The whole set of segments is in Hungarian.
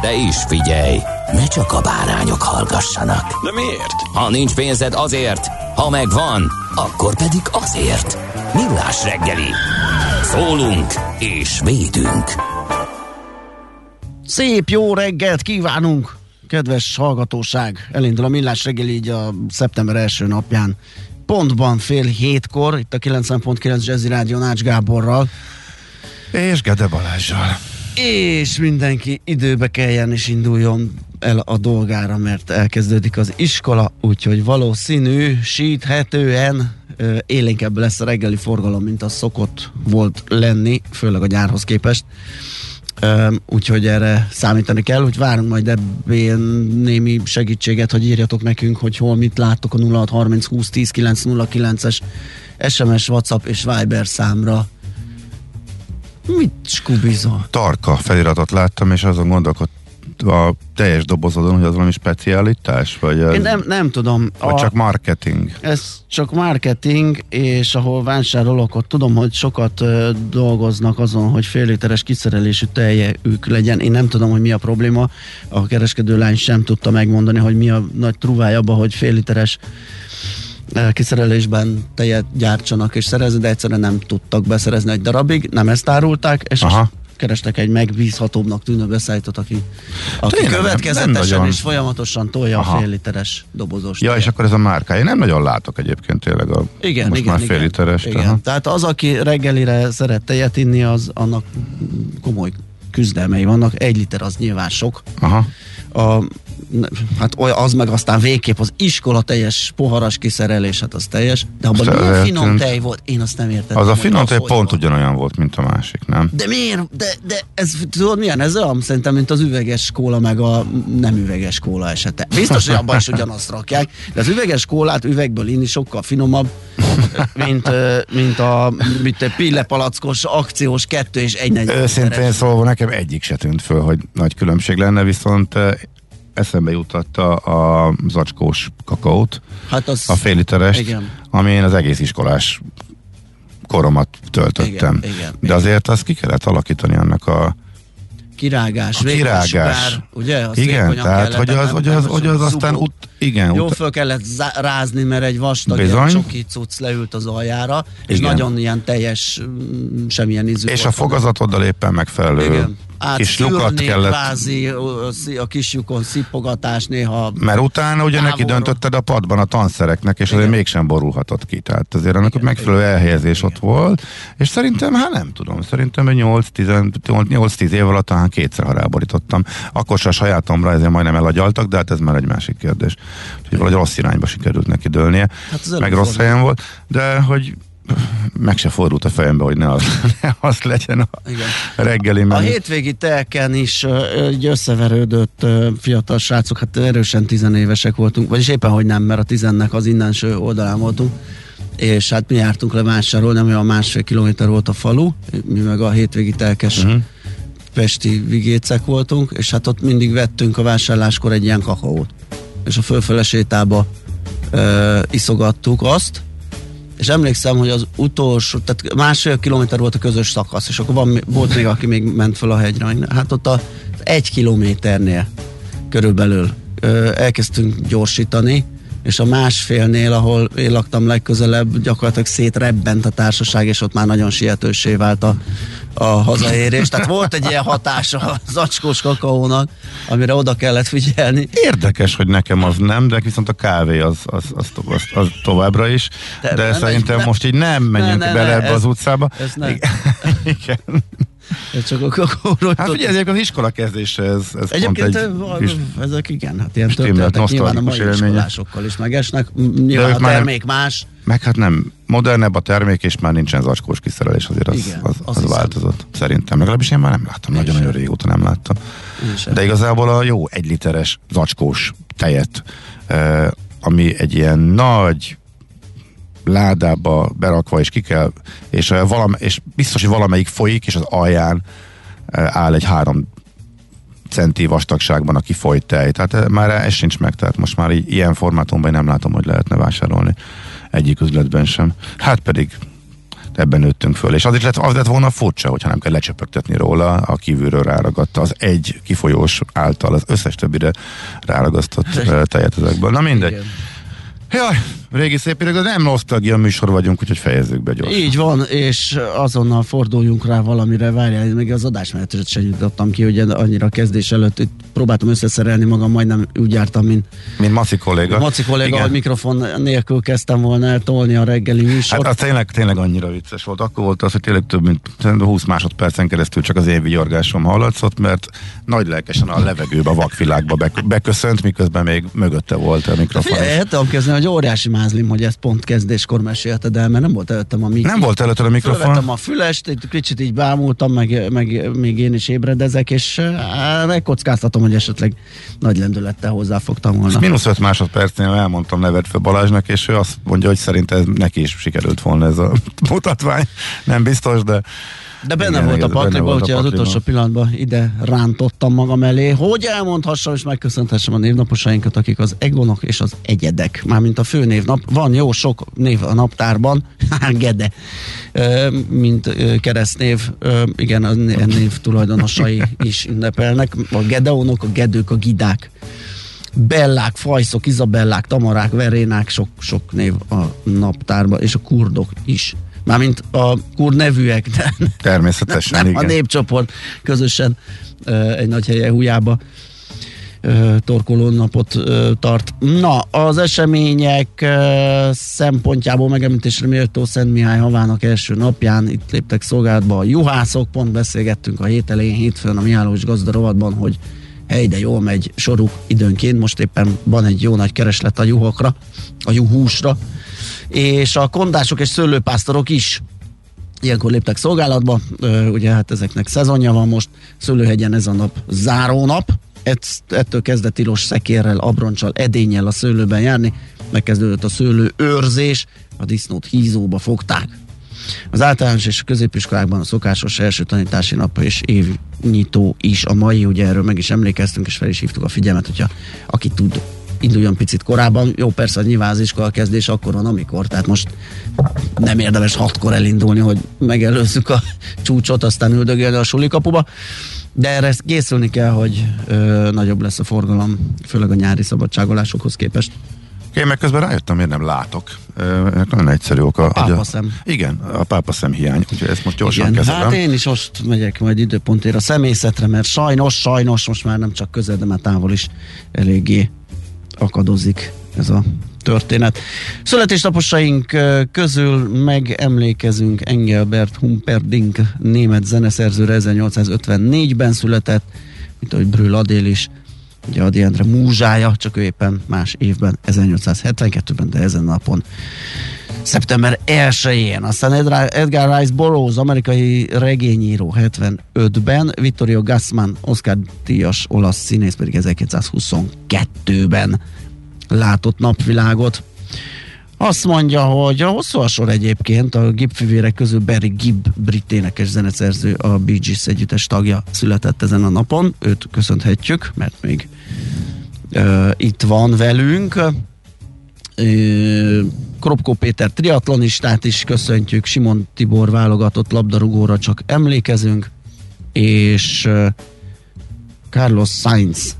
De is figyelj, ne csak a bárányok hallgassanak. De miért? Ha nincs pénzed azért, ha megvan, akkor pedig azért. Millás reggeli. Szólunk és védünk. Szép jó reggelt kívánunk, kedves hallgatóság! Elindul a Millás reggel így a szeptember első napján. Pontban fél hétkor, itt a 90.9 Jazzy Rádió Nács Gáborral. És Gede Balázsjal. És mindenki időbe kelljen és induljon el a dolgára, mert elkezdődik az iskola, úgyhogy valószínű, síthetően ö, élénkebb lesz a reggeli forgalom, mint az szokott volt lenni, főleg a nyárhoz képest. Úgyhogy erre számítani kell, hogy várunk majd ebből némi segítséget, hogy írjatok nekünk, hogy hol mit láttok a 0630 20 10 909-es SMS, WhatsApp és Viber számra. Mit skubizol? Tarka feliratot láttam, és azon gondolkodtam a teljes dobozodon, hogy az valami specialitás, vagy, ez, Én nem, nem tudom. vagy csak marketing. Ez csak marketing, és ahol vásárolok, ott tudom, hogy sokat ö, dolgoznak azon, hogy fél literes kiszerelésű tejük legyen. Én nem tudom, hogy mi a probléma. A kereskedő lány sem tudta megmondani, hogy mi a nagy truváj abban, hogy fél literes kiszerelésben tejet gyártsanak és szerezni, de egyszerűen nem tudtak beszerezni egy darabig, nem ezt árulták, és Aha. kerestek egy megbízhatóbbnak tűnő beszállítót, aki, aki Tényleg, következetesen nem nagyon. és folyamatosan tolja Aha. a fél literes dobozos Ja, tejet. és akkor ez a márka. Én nem nagyon látok egyébként tényleg a Igen, most igen, már fél igen, literes. igen. Tehát az, aki reggelire szeret tejet inni, az annak komoly küzdelmei vannak. Egy liter az nyilván sok. Aha. A, hát az meg aztán végképp az iskola teljes poharas kiszerelés, hát az teljes. De abban Azt milyen finom tej volt, én azt nem értettem. Az a finom tej pont van. ugyanolyan volt, mint a másik, nem? De miért? De, de ez tudod milyen? Ez olyan szerintem, mint az üveges kóla, meg a nem üveges kóla esete. Biztos, hogy abban is ugyanazt rakják, de az üveges kólát üvegből inni sokkal finomabb, mint, mint a mint a pillepalackos akciós kettő és egy Őszintén szólva nekem egyik se tűnt föl, hogy nagy különbség lenne, viszont eszembe jutatta a zacskós kakaót, Hát az, a fél literest, Igen. ami én az egész iskolás koromat töltöttem. Igen, igen, De igen. azért azt ki kellett alakítani annak a kirágás, A kirágás. sugár, ugye? Az igen, tehát hogy az, hogy az, hogy az aztán ut, igen, Jó ut, föl kellett zá- rázni, mert egy vastag Bizony. csoki cucc leült az aljára, és Igen. nagyon ilyen teljes, mm, semmilyen ízű és a fogazatoddal éppen megfelelő Igen. kis lyukat Átszűrni kellett, kvázi a kis lyukon szipogatás néha. mert utána ugye neki Távolról. döntötted a padban a tanszereknek, és azért Igen. mégsem borulhatott ki. Tehát azért annak Igen, megfelelő elhelyezés ott volt, és szerintem, hát nem tudom, szerintem egy 8-10 év alatt talán kétszer haráborítottam. Akkor se a sajátomra, ezért majdnem elagyaltak, de hát ez már egy másik kérdés. Úgyhogy valahogy rossz irányba sikerült neki dőlnie, Hát meg rossz helyen volt, de hogy meg se fordult a fejembe, hogy ne az, ne az legyen a Igen. reggeli A menü. hétvégi telken is egy összeverődött fiatal srácok, hát erősen tizenévesek voltunk, vagyis éppen, hogy nem, mert a tizennek az innenső oldalán voltunk, és hát mi jártunk le vásárolni, ami a másfél kilométer volt a falu, mi meg a hétvégi telkes uh-huh. Pesti vigécek voltunk, és hát ott mindig vettünk a vásárláskor egy ilyen kakaót. És a fölfele sétába ö, iszogattuk azt, és emlékszem, hogy az utolsó, tehát másfél kilométer volt a közös szakasz, és akkor van, volt még, aki még ment fel a hegyre. Hát ott a egy kilométernél körülbelül ö, elkezdtünk gyorsítani, és a másfélnél, ahol én laktam legközelebb, gyakorlatilag szétrebbent a társaság, és ott már nagyon sietősé vált a, a hazaérés. Tehát volt egy ilyen hatása a zacskós kakaónak, amire oda kellett figyelni. Érdekes, hogy nekem az nem, de viszont a kávé az, az, az, az, az továbbra is. De De, szerintem ne- most így nem menjünk ne, ne, bele ne, ebbe ez- az utcába. ez nem. Igen. Ez csak a kakaóról Hát ugye ezek az iskola kezdése, ez, ez Egyébként egy, ezek igen, hát ilyen történetek nyilván a mai élménye. iskolásokkal is megesnek. Nyilván a már termék más. Meg hát nem, modernebb a termék, és már nincsen zacskós kiszerelés, azért az, Igen, az, az, hiszem. változott. Szerintem. Legalábbis én már nem láttam, nagyon-nagyon régóta nem láttam. De igazából a jó egy literes zacskós tejet, eh, ami egy ilyen nagy ládába berakva, és ki kell, és, eh, valam, és biztos, hogy valamelyik folyik, és az alján eh, áll egy három centi vastagságban a kifolyt tej. Tehát eh, már ez sincs meg, tehát most már ilyen formátumban nem látom, hogy lehetne vásárolni egyik üzletben sem. Hát pedig ebben nőttünk föl. És az is lett, az lett volna furcsa, hogyha nem kell lecsöpögtetni róla, a kívülről ráragadta az egy kifolyós által az összes többire ráragasztott tejet ezekből. Na mindegy. Igen. Jaj, régi szép idők, de nem nosztalgia műsor vagyunk, úgyhogy fejezzük be gyorsan. Így van, és azonnal forduljunk rá valamire, várjál, még az adásmenetet sem nyitottam ki, ugye annyira kezdés előtt itt próbáltam összeszerelni magam, majdnem úgy jártam, mint Mint Maci kolléga. Maci kolléga, Igen. hogy mikrofon nélkül kezdtem volna el tolni a reggeli műsort. Hát az tényleg, tényleg annyira vicces volt. Akkor volt az, hogy tényleg több mint szerintem 20 másodpercen keresztül csak az én vigyorgásom hallatszott, mert nagy lelkesen a levegőbe, a vakvilágba bek- beköszönt, miközben még mögötte volt a mikrofon. Figyelj, kezdeni, hogy óriási mázlim, hogy ezt pont kezdéskor mesélted el, mert nem volt előttem a mikrofon. Nem volt előtte a mikrofon. Fölvettem a fülest, egy kicsit így bámultam, meg, meg még én is ébredezek, és eh, megkockáztatom, hogy esetleg nagy lendülettel hozzáfogtam volna. Ezt mínusz 5 másodpercnél elmondtam nevetve Balázsnak, és ő azt mondja, hogy szerint ez neki is sikerült volna ez a mutatvány. Nem biztos, de De benne Igen, volt igen, a pakliba, úgyhogy az utolsó pillanatban ide rántottam magam elé, hogy elmondhassam és megköszönhessem a névnaposainkat, akik az egonok és az egyedek. Mármint a főnévnap. Van jó sok név a naptárban, hát Gede, mint keresztnév. Igen, a né- név tulajdonosai is ünnepelnek. A Gedeonok, a Gedők, a Gidák. Bellák, Fajszok, Izabellák, Tamarák, Verénák, sok, sok név a naptárban, és a kurdok is. Mármint a kurd nevűek, de természetesen nem igen. a népcsoport közösen egy nagy helye hújába ö, torkoló napot ö, tart. Na, az események szempontjából megemlítésre méltó Szent Mihály havának első napján itt léptek szolgálatba a juhászok, pont beszélgettünk a hét elején hétfőn a Mihálovics gazda rovatban, hogy hely, de jól megy soruk időnként, most éppen van egy jó nagy kereslet a juhokra, a juhúsra, és a kondások és szőlőpásztorok is ilyenkor léptek szolgálatba, ugye hát ezeknek szezonja van most, Szőlőhegyen ez a nap záró nap, Ett, ettől kezdett tilos szekérrel, abroncsal, edényel a szőlőben járni, megkezdődött a szőlő őrzés, a disznót hízóba fogták. Az általános és a középiskolákban a szokásos első tanítási nap és évnyitó is a mai, ugye erről meg is emlékeztünk, és fel is hívtuk a figyelmet, hogyha aki tud, induljon picit korábban. Jó, persze, nyilván az iskola kezdés akkor van, amikor, tehát most nem érdemes hatkor elindulni, hogy megelőzzük a csúcsot, aztán üldögélni a sulikapuba, de erre készülni kell, hogy ö, nagyobb lesz a forgalom, főleg a nyári szabadságolásokhoz képest. Én meg közben rájöttem, miért nem látok. Ennek nagyon egyszerű oka. hogy pápaszem. Igen, a pápaszem hiány, úgyhogy ezt most gyorsan Igen, kezelem. hát én is most megyek majd időpontért a személyzetre, mert sajnos, sajnos most már nem csak közel, de már távol is eléggé akadozik ez a történet. Születésnaposaink közül megemlékezünk Engelbert Humperdinck német zeneszerzőre 1854-ben született, mint ahogy Brül Adél is, ugye Adi Endre múzsája, csak ő éppen más évben, 1872-ben, de ezen napon szeptember 1-én. Aztán Edgar, Rice Burroughs, amerikai regényíró 75-ben, Vittorio Gassman, Oscar díjas olasz színész pedig 1922-ben látott napvilágot. Azt mondja, hogy a hosszú a sor egyébként, a Gibb fivérek közül Barry Gibb, brit énekes zeneszerző, a Bee Gees együttes tagja született ezen a napon. Őt köszönhetjük, mert még uh, itt van velünk. Kropkó Péter triatlonistát is köszöntjük, Simon Tibor válogatott labdarúgóra csak emlékezünk, és Carlos Sainz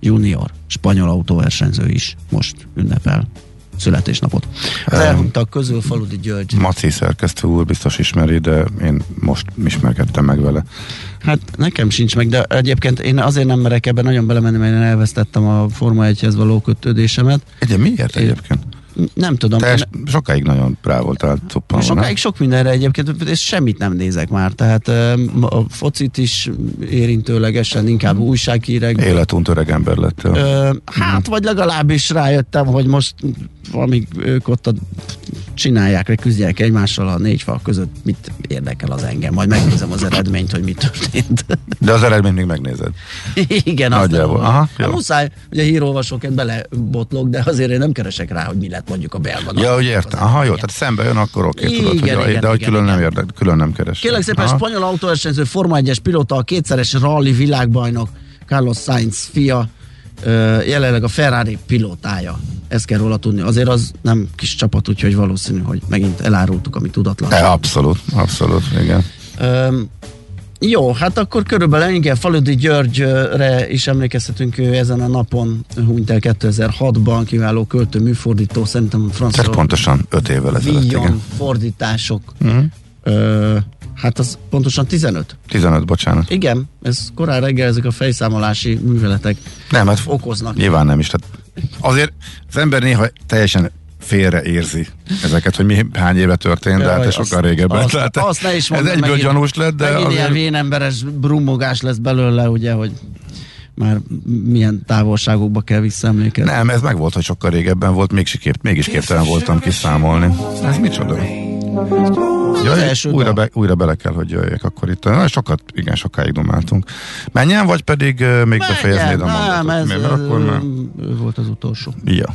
junior, spanyol autóversenyző is most ünnepel születésnapot. Az elhunytak közül Faludi György. Maci szerkesztő úr biztos ismeri, de én most ismerkedtem meg vele. Hát nekem sincs meg, de egyébként én azért nem merek ebben nagyon belemenni, mert én elvesztettem a Forma 1-hez való kötődésemet. Egy, miért Én- egyébként? Nem tudom. Te én- sokáig nagyon rá voltál cuppanva, Sokáig nem? sok mindenre egyébként, és semmit nem nézek már. Tehát a focit is érintőlegesen, inkább újságírek. Életunt öreg ember lettél. Ö, hát, vagy legalábbis rájöttem, hogy most amíg ők ott a, csinálják, vagy küzdják egymással a négy fal között, mit érdekel az engem. Majd megnézem az eredményt, hogy mi történt. De az eredményt még megnézed. Igen, azt Nagyjából. nem- Aha, hát jó. muszáj, ugye hírolvasóként belebotlok, de azért én nem keresek rá, hogy mi lett mondjuk a belga. Ja, hogy értem. Aha, jó, tehát szembe jön, akkor oké, Igen, tudod, hogy, igen, de hogy igen, külön nem igen. érdek, külön nem keres. Kérlek szépen, Aha. spanyol autóversenyző, Forma 1-es pilóta, a kétszeres rally világbajnok, Carlos Sainz fia, jelenleg a Ferrari pilótája. Ezt kell róla tudni. Azért az nem kis csapat, úgyhogy valószínű, hogy megint elárultuk, ami tudatlan. E, abszolút, abszolút, igen. Öm, jó, hát akkor körülbelül igen, Faludi Györgyre is emlékezhetünk, ő ezen a napon hunyt el 2006-ban, kiváló költő, műfordító, szerintem Tehát francia pontosan öt évvel ezelőtt, igen. fordítások. Mhm. Ö, hát az pontosan 15. 15, bocsánat. Igen, ez korán reggel ezek a fejszámolási műveletek Nem, hát okoznak. nyilván nem is. Tehát azért az ember néha teljesen félre érzi ezeket, hogy mi hány éve történt, de hát ez sokkal régebben. Azt, Tehát azt ne is ez mondd, egyből megint- gyanús lett, de megint ilyen azért... vénemberes brummogás lesz belőle, ugye, hogy már milyen távolságokba kell visszaemlékezni. Nem, ez meg volt, hogy sokkal régebben volt, mégis, kép, mégis képtelen voltam kiszámolni. Ez micsoda? Ja, első újra, be, újra bele kell, hogy jöjjek akkor itt. Na, sokat, igen, sokáig domáltunk. Menjen, vagy pedig uh, még befejeznéd a mondatot? nem, ez? Mert akkor már... ő volt az utolsó. Ja.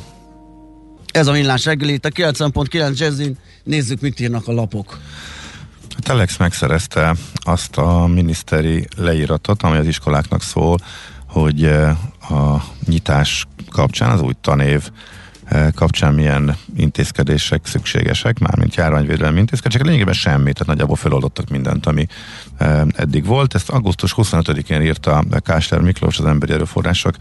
Ez a millás reggeli, itt a 90.9 Jazzin. Nézzük, mit írnak a lapok. A Telex megszerezte azt a miniszteri leíratot, ami az iskoláknak szól, hogy a nyitás kapcsán, az új tanév kapcsán milyen intézkedések szükségesek, mármint járványvédelmi intézkedések, lényegében semmi, tehát nagyjából feloldottak mindent, ami eh, eddig volt. Ezt augusztus 25-én írta Kásler Miklós, az emberi erőforrások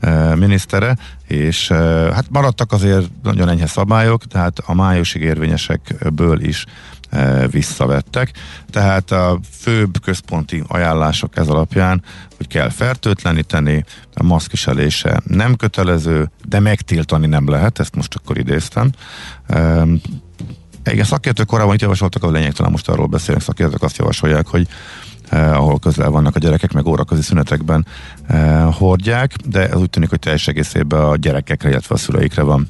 eh, minisztere, és hát maradtak azért nagyon enyhe szabályok, tehát a májusig érvényesekből is visszavettek. Tehát a főbb központi ajánlások ez alapján, hogy kell fertőtleníteni, a maszkviselése nem kötelező, de megtiltani nem lehet, ezt most akkor idéztem. Ehm, igen, szakértők korábban itt javasoltak, a lényegtelen most arról beszélnek, szakértők azt javasolják, hogy eh, ahol közel vannak a gyerekek, meg óraközi szünetekben eh, hordják, de ez úgy tűnik, hogy teljes egészében a gyerekekre, illetve a szüleikre van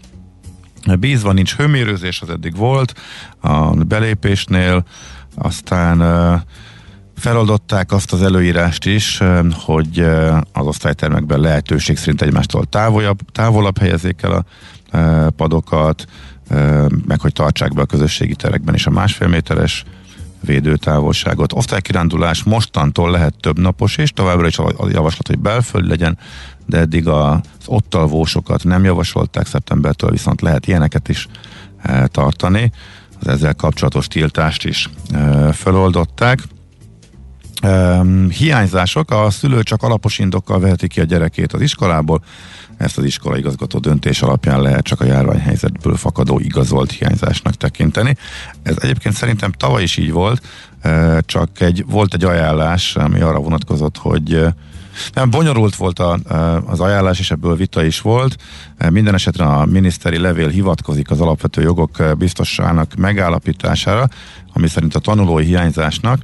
bízva, nincs hőmérőzés, az eddig volt a belépésnél, aztán ö, feloldották azt az előírást is, hogy az osztálytermekben lehetőség szerint egymástól távolabb, távolabb helyezzék el a padokat, meg hogy tartsák be a közösségi terekben is a másfél méteres védőtávolságot. Osztálykirándulás mostantól lehet több napos, és továbbra is a javaslat, hogy belföld legyen, de eddig az ott nem javasolták, szeptembertől viszont lehet ilyeneket is e, tartani. Az ezzel kapcsolatos tiltást is e, feloldották. Um, hiányzások, a szülő csak alapos indokkal veheti ki a gyerekét az iskolából, ezt az iskola igazgató döntés alapján lehet csak a járványhelyzetből fakadó igazolt hiányzásnak tekinteni. Ez egyébként szerintem tavaly is így volt, csak egy, volt egy ajánlás, ami arra vonatkozott, hogy nem, bonyolult volt a, az ajánlás, és ebből vita is volt. Minden esetre a miniszteri levél hivatkozik az alapvető jogok biztosának megállapítására, ami szerint a tanulói hiányzásnak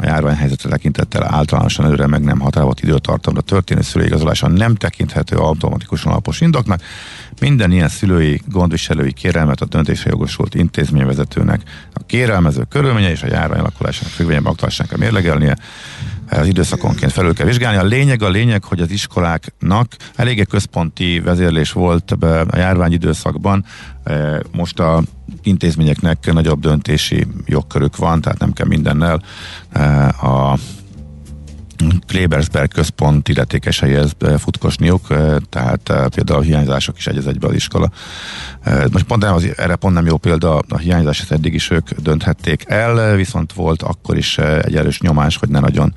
a járványhelyzetre tekintettel általánosan előre meg nem határozott időtartamra történő szülőigazolása nem tekinthető automatikusan alapos indoknak. Minden ilyen szülői gondviselői kérelmet a döntésre jogosult intézményvezetőnek a kérelmező körülménye és a járvány alakulásának függvényében aktuálisan kell mérlegelnie. Az időszakonként felül kell vizsgálni. A lényeg a lényeg, hogy az iskoláknak eléggé központi vezérlés volt a járvány időszakban. E, Most a intézményeknek nagyobb döntési jogkörük van, tehát nem kell mindennel e, a Klebersberg központ illetékeseihez eh, futkosniuk, eh, tehát eh, például a hiányzások is egy egybe az iskola. Most pont nem, az, erre pont nem jó példa, a hiányzás eddig is ők dönthették el, viszont volt akkor is egy erős nyomás, hogy ne nagyon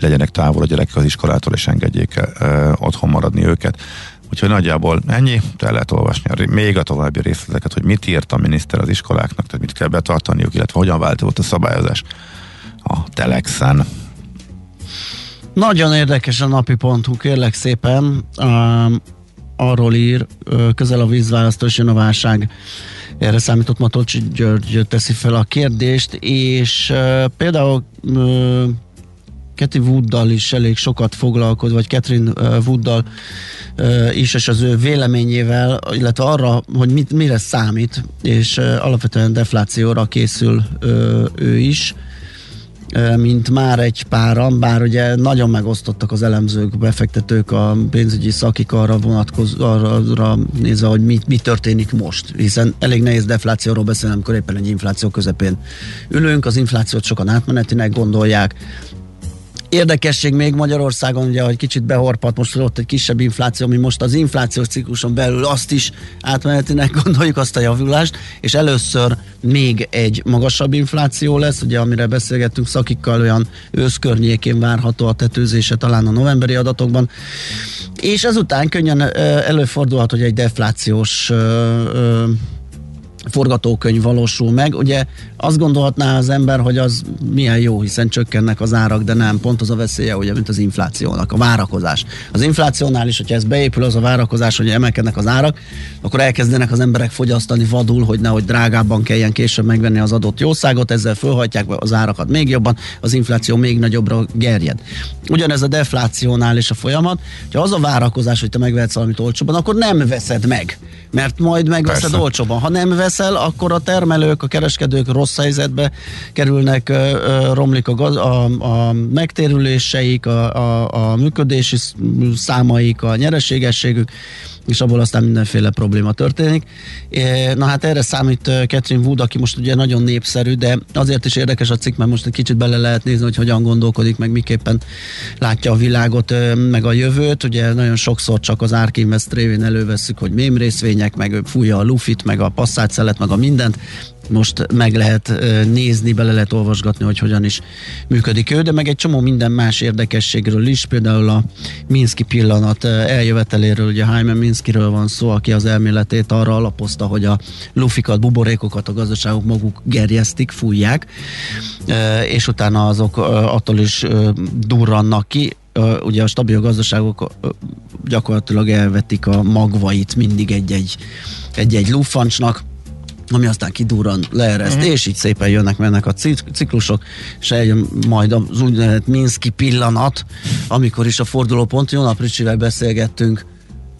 legyenek távol a gyerekek az iskolától, és engedjék otthon maradni őket. Úgyhogy nagyjából ennyi, el lehet olvasni még a további részleteket, hogy mit írt a miniszter az iskoláknak, tehát mit kell betartaniuk, illetve hogyan változott a szabályozás a Telexen. Nagyon érdekes a napi pontú, kérlek szépen. Um, arról ír, közel a vízválasztó jön a válság. Erre számított Matolcsi György teszi fel a kérdést, és uh, például uh, Kathy Wooddal is elég sokat foglalkoz, vagy Catherine Wooddal is, és az ő véleményével, illetve arra, hogy mit, mire számít, és alapvetően deflációra készül ő is mint már egy páran, bár ugye nagyon megosztottak az elemzők, befektetők, a pénzügyi szakik arra vonatkozó, arra, nézve, hogy mi, mi történik most, hiszen elég nehéz deflációról beszélni, amikor éppen egy infláció közepén ülünk, az inflációt sokan átmenetinek gondolják, Érdekesség még Magyarországon, ugye, hogy kicsit behorpat, most ott egy kisebb infláció, ami most az inflációs cikluson belül azt is átmenetinek gondoljuk azt a javulást, és először még egy magasabb infláció lesz, ugye amire beszélgettünk szakikkal, olyan ősz környékén várható a tetőzése talán a novemberi adatokban, és ezután könnyen előfordulhat, hogy egy deflációs forgatókönyv valósul meg. Ugye azt gondolhatná az ember, hogy az milyen jó, hiszen csökkennek az árak, de nem, pont az a veszélye, ugye, mint az inflációnak, a várakozás. Az inflációnál is, hogyha ez beépül az a várakozás, hogy emelkednek az árak, akkor elkezdenek az emberek fogyasztani vadul, hogy nehogy drágábban kelljen később megvenni az adott jószágot, ezzel fölhajtják az árakat még jobban, az infláció még nagyobbra gerjed. Ugyanez a deflációnál is a folyamat, hogyha az a várakozás, hogy te megvehetsz valamit olcsóban, akkor nem veszed meg, mert majd megveszed Persze. olcsóban. Ha nem veszel, akkor a termelők, a kereskedők rossz helyzetbe kerülnek, romlik a, gaz, a, a megtérüléseik, a, a, a működési számaik, a nyereségességük, és abból aztán mindenféle probléma történik. Na hát erre számít Catherine Wood, aki most ugye nagyon népszerű, de azért is érdekes a cikk, mert most egy kicsit bele lehet nézni, hogy hogyan gondolkodik, meg miképpen látja a világot, meg a jövőt. Ugye nagyon sokszor csak az Ark Invest révén előveszük, hogy mém részvények, meg fújja a lufit, meg a passzát meg a mindent most meg lehet nézni, bele lehet olvasgatni, hogy hogyan is működik ő, de meg egy csomó minden más érdekességről is, például a Minszki pillanat eljöveteléről, ugye Jaime Minszkiről van szó, aki az elméletét arra alapozta, hogy a lufikat, buborékokat a gazdaságok maguk gerjesztik, fújják, és utána azok attól is durrannak ki, ugye a stabil gazdaságok gyakorlatilag elvetik a magvait mindig egy-egy, egy-egy lufancsnak, ami aztán kidurran, leereszt, uh-huh. és így szépen jönnek, mennek a ciklusok, és eljön majd az úgynevezett Minszki pillanat, amikor is a fordulópont, jó nap Ricsivel beszélgettünk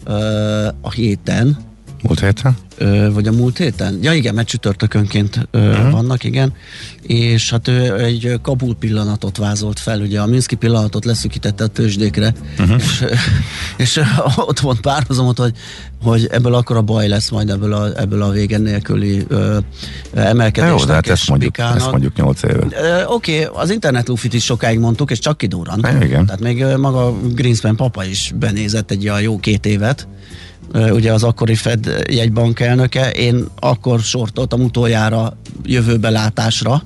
uh, a héten. Múlt héten? Uh, vagy a múlt héten? Ja igen, mert csütörtökönként uh, uh-huh. vannak, igen. És hát ő egy Kabul pillanatot vázolt fel, ugye a Minszki pillanatot leszűkítette a tőzsdékre, uh-huh. és, és ott volt párhuzamot, hogy hogy ebből akkor a baj lesz majd ebből a, ebből a végen nélküli ö, emelkedésnek. Jó, de hát ezt mondjuk, ezt mondjuk 8 éve. Oké, okay, az internet lufit is sokáig mondtuk, és csak kidurrant. igen. Tehát még maga Greenspan papa is benézett egy jó két évet, ugye az akkori Fed jegybank elnöke. Én akkor sortoltam utoljára jövőbelátásra,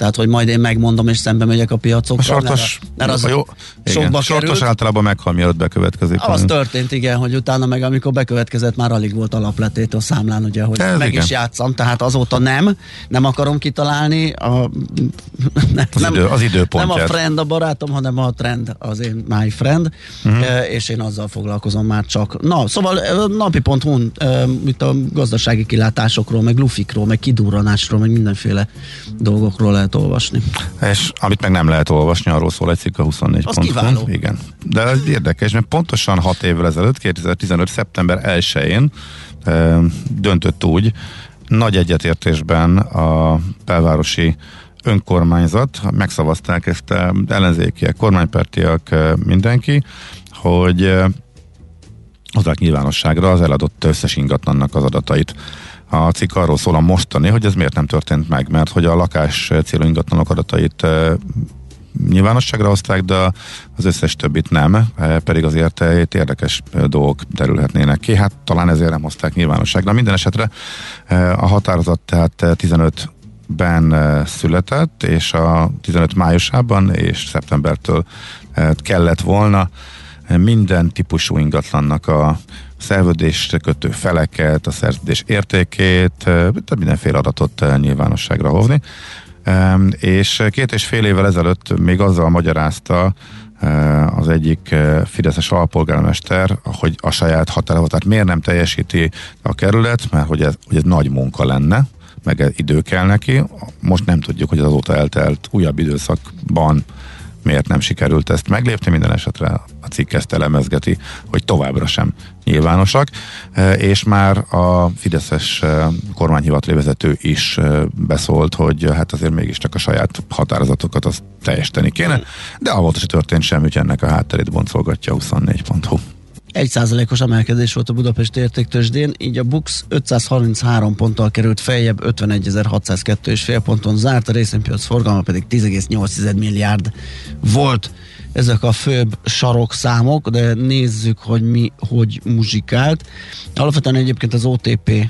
tehát, hogy majd én megmondom, és szembe megyek a piacokkal. A sortos, mert az jó, igen, a sortos került. általában meghal, mielőtt bekövetkezik. Az történt, igen, hogy utána meg amikor bekövetkezett, már alig volt alapletét a számlán, ugye, hogy Ez meg igen. is játszam, tehát azóta nem, nem akarom kitalálni a, nem, az, idő, az időpontját. Nem a friend a barátom, hanem a trend az én my friend, uh-huh. és én azzal foglalkozom már csak. Na, szóval napi.hu itt a gazdasági kilátásokról, meg lufikról, meg kidurranásról, meg mindenféle dolgokról lehet lehet olvasni. És amit meg nem lehet olvasni, arról szól egy cikk a 24 Az kiváló. Igen. De ez érdekes, mert pontosan 6 évvel ezelőtt, 2015. szeptember 1-én e, döntött úgy, nagy egyetértésben a belvárosi önkormányzat, megszavazták ezt ellenzékiek, kormánypártiak, mindenki, hogy hozzák nyilvánosságra az eladott összes ingatlannak az adatait. A cikk arról szól a mostani, hogy ez miért nem történt meg, mert hogy a lakás célú ingatlanok adatait e, nyilvánosságra hozták, de az összes többit nem, e, pedig azért itt érdekes dolgok derülhetnének ki. Hát talán ezért nem hozták nyilvánosságra. Minden esetre a határozat tehát 15 ben eh, született, és a 15 májusában és szeptembertől eh, kellett volna eh, minden típusú ingatlannak a szerződést kötő feleket, a szerződés értékét, mindenféle adatot nyilvánosságra hozni. És két és fél évvel ezelőtt még azzal magyarázta az egyik Fideszes alpolgármester, hogy a saját határozatát miért nem teljesíti a kerület, mert hogy ez, hogy ez nagy munka lenne, meg idő kell neki. Most nem tudjuk, hogy az azóta eltelt újabb időszakban miért nem sikerült ezt meglépni, minden esetre a cikk ezt elemezgeti, hogy továbbra sem nyilvánosak, e, és már a Fideszes e, kormányhivatali vezető is e, beszólt, hogy hát azért mégiscsak a saját határozatokat azt teljesíteni kéne, de avóta se történt semmi, hogy ennek a hátterét boncolgatja 24.hu. 1%-os emelkedés volt a Budapest értéktősdén, így a Bux 533 ponttal került feljebb, 51.602,5 ponton zárt, a részvénypiac forgalma pedig 10,8 milliárd volt. Ezek a főbb sarokszámok, de nézzük, hogy mi hogy muzsikált. Alapvetően egyébként az OTP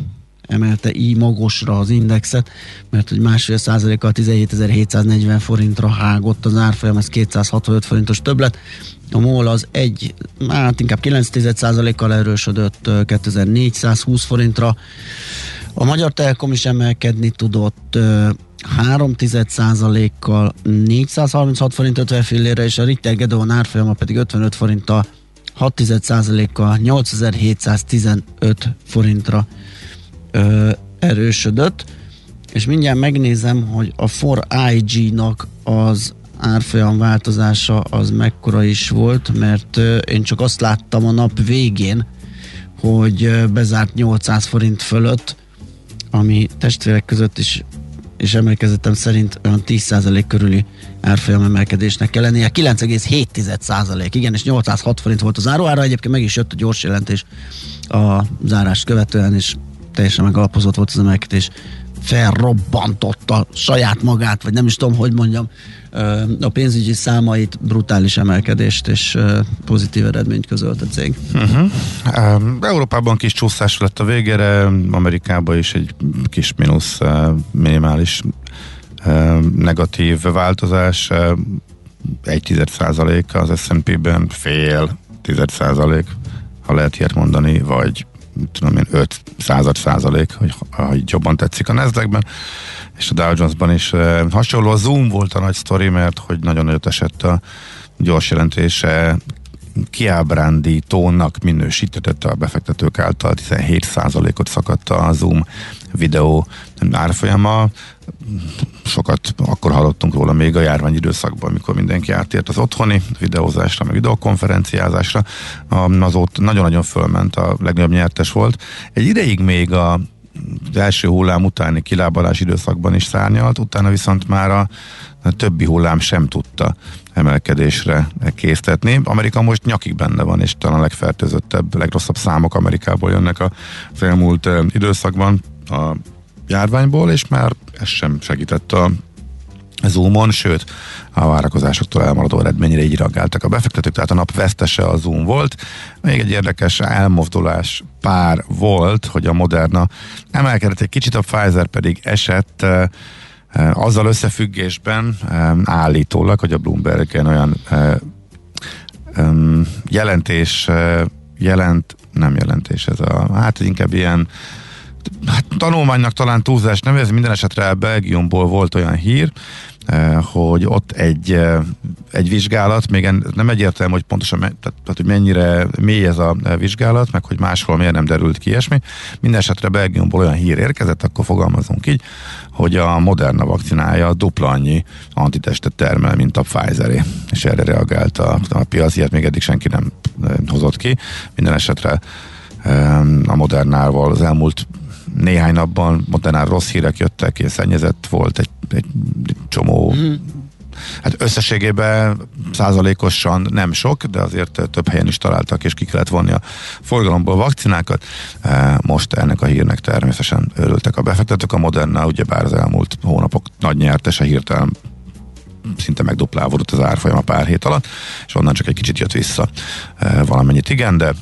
emelte így magosra az indexet, mert hogy másfél százalékkal 17.740 forintra hágott az árfolyam, ez 265 forintos többlet. A MOL az egy, hát inkább 9 kal erősödött 2420 forintra. A Magyar Telekom is emelkedni tudott 3 kal 436 forint 50 fillére, és a Ritter Gedeon árfolyama pedig 55 forinttal 6 kal 8715 forintra ö, erősödött, és mindjárt megnézem, hogy a For IG-nak az árfolyam változása az mekkora is volt, mert ö, én csak azt láttam a nap végén, hogy ö, bezárt 800 forint fölött, ami testvérek között is és emelkezettem szerint olyan 10% körüli árfolyam emelkedésnek kell lennie. 9,7% igen, és 806 forint volt az áruára, egyébként meg is jött a gyors jelentés a zárást követően, és teljesen megalapozott volt az emelkedés, felrobbantotta saját magát, vagy nem is tudom, hogy mondjam, a pénzügyi számait, brutális emelkedést és pozitív eredményt közölt a cég. Uh-huh. Európában kis csúszás lett a végére, Amerikában is egy kis mínusz, minimális negatív változás, egy tized százalék az S&P-ben, fél tized százalék, ha lehet ilyet mondani, vagy tudom én, 5 század százalék, hogy, hogy jobban tetszik a nasdaq és a Dow Jones-ban is hasonló. A Zoom volt a nagy sztori, mert hogy nagyon nagyot esett a gyors jelentése, kiábrándítónak minősítette a befektetők által 17%-ot szakadt a Zoom videó árfolyama. Sokat akkor hallottunk róla még a járvány időszakban, amikor mindenki átért az otthoni videózásra, meg videokonferenciázásra. Azóta nagyon-nagyon fölment, a legnagyobb nyertes volt. Egy ideig még a az első hullám utáni kilábalás időszakban is szárnyalt, utána viszont már a, a többi hullám sem tudta emelkedésre késztetni. Amerika most nyakig benne van, és talán a legfertőzöttebb, legrosszabb számok Amerikából jönnek az elmúlt időszakban a járványból, és már ez sem segített a Zoomon, sőt, a várakozásoktól elmaradó eredményre így reagáltak a befektetők, tehát a nap vesztese a Zoom volt. Még egy érdekes elmozdulás pár volt, hogy a Moderna emelkedett egy kicsit, a Pfizer pedig esett azzal összefüggésben állítólag, hogy a Bloomberg olyan jelentés jelent, nem jelentés ez a, hát inkább ilyen hát tanulmánynak talán túlzás nem, ez minden esetre Belgiumból volt olyan hír, Eh, hogy ott egy, eh, egy vizsgálat, még nem egyértelmű, hogy pontosan tehát, hogy mennyire mély ez a eh, vizsgálat, meg hogy máshol miért nem derült ki ilyesmi. Mindenesetre Belgiumból olyan hír érkezett, akkor fogalmazunk így, hogy a Moderna vakcinája dupla annyi antitestet termel, mint a Pfizeré. És erre reagált a, a piac, ilyet még eddig senki nem hozott ki. Minden esetre a Modernával az elmúlt néhány napban Modernál rossz hírek jöttek, és szennyezett volt egy, egy csomó mm. Hát összességében százalékosan nem sok, de azért több helyen is találtak, és ki kellett vonni a forgalomból vakcinákat. E, most ennek a hírnek természetesen örültek a befektetők. A Moderna ugyebár az elmúlt hónapok nagy nyertese hirtelen szinte megduplálódott az árfolyam a pár hét alatt, és onnan csak egy kicsit jött vissza e, valamennyit, igen, de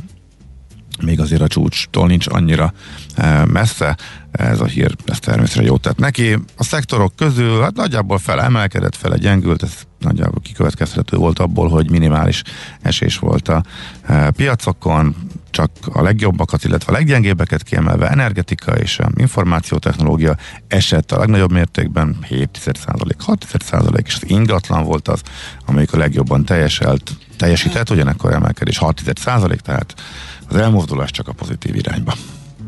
még azért a csúcstól nincs annyira e, messze. Ez a hír, ez természetesen jót tett neki. A szektorok közül hát nagyjából fele emelkedett, fele gyengült, ez nagyjából kikövetkezhető volt abból, hogy minimális esés volt a e, piacokon, csak a legjobbakat, illetve a leggyengébbeket kiemelve energetika és a információtechnológia esett a legnagyobb mértékben 7%, 6% és az ingatlan volt az, amelyik a legjobban teljeselt, teljesített, ugyanekkor emelkedés 6%, tehát az elmozdulás csak a pozitív irányba.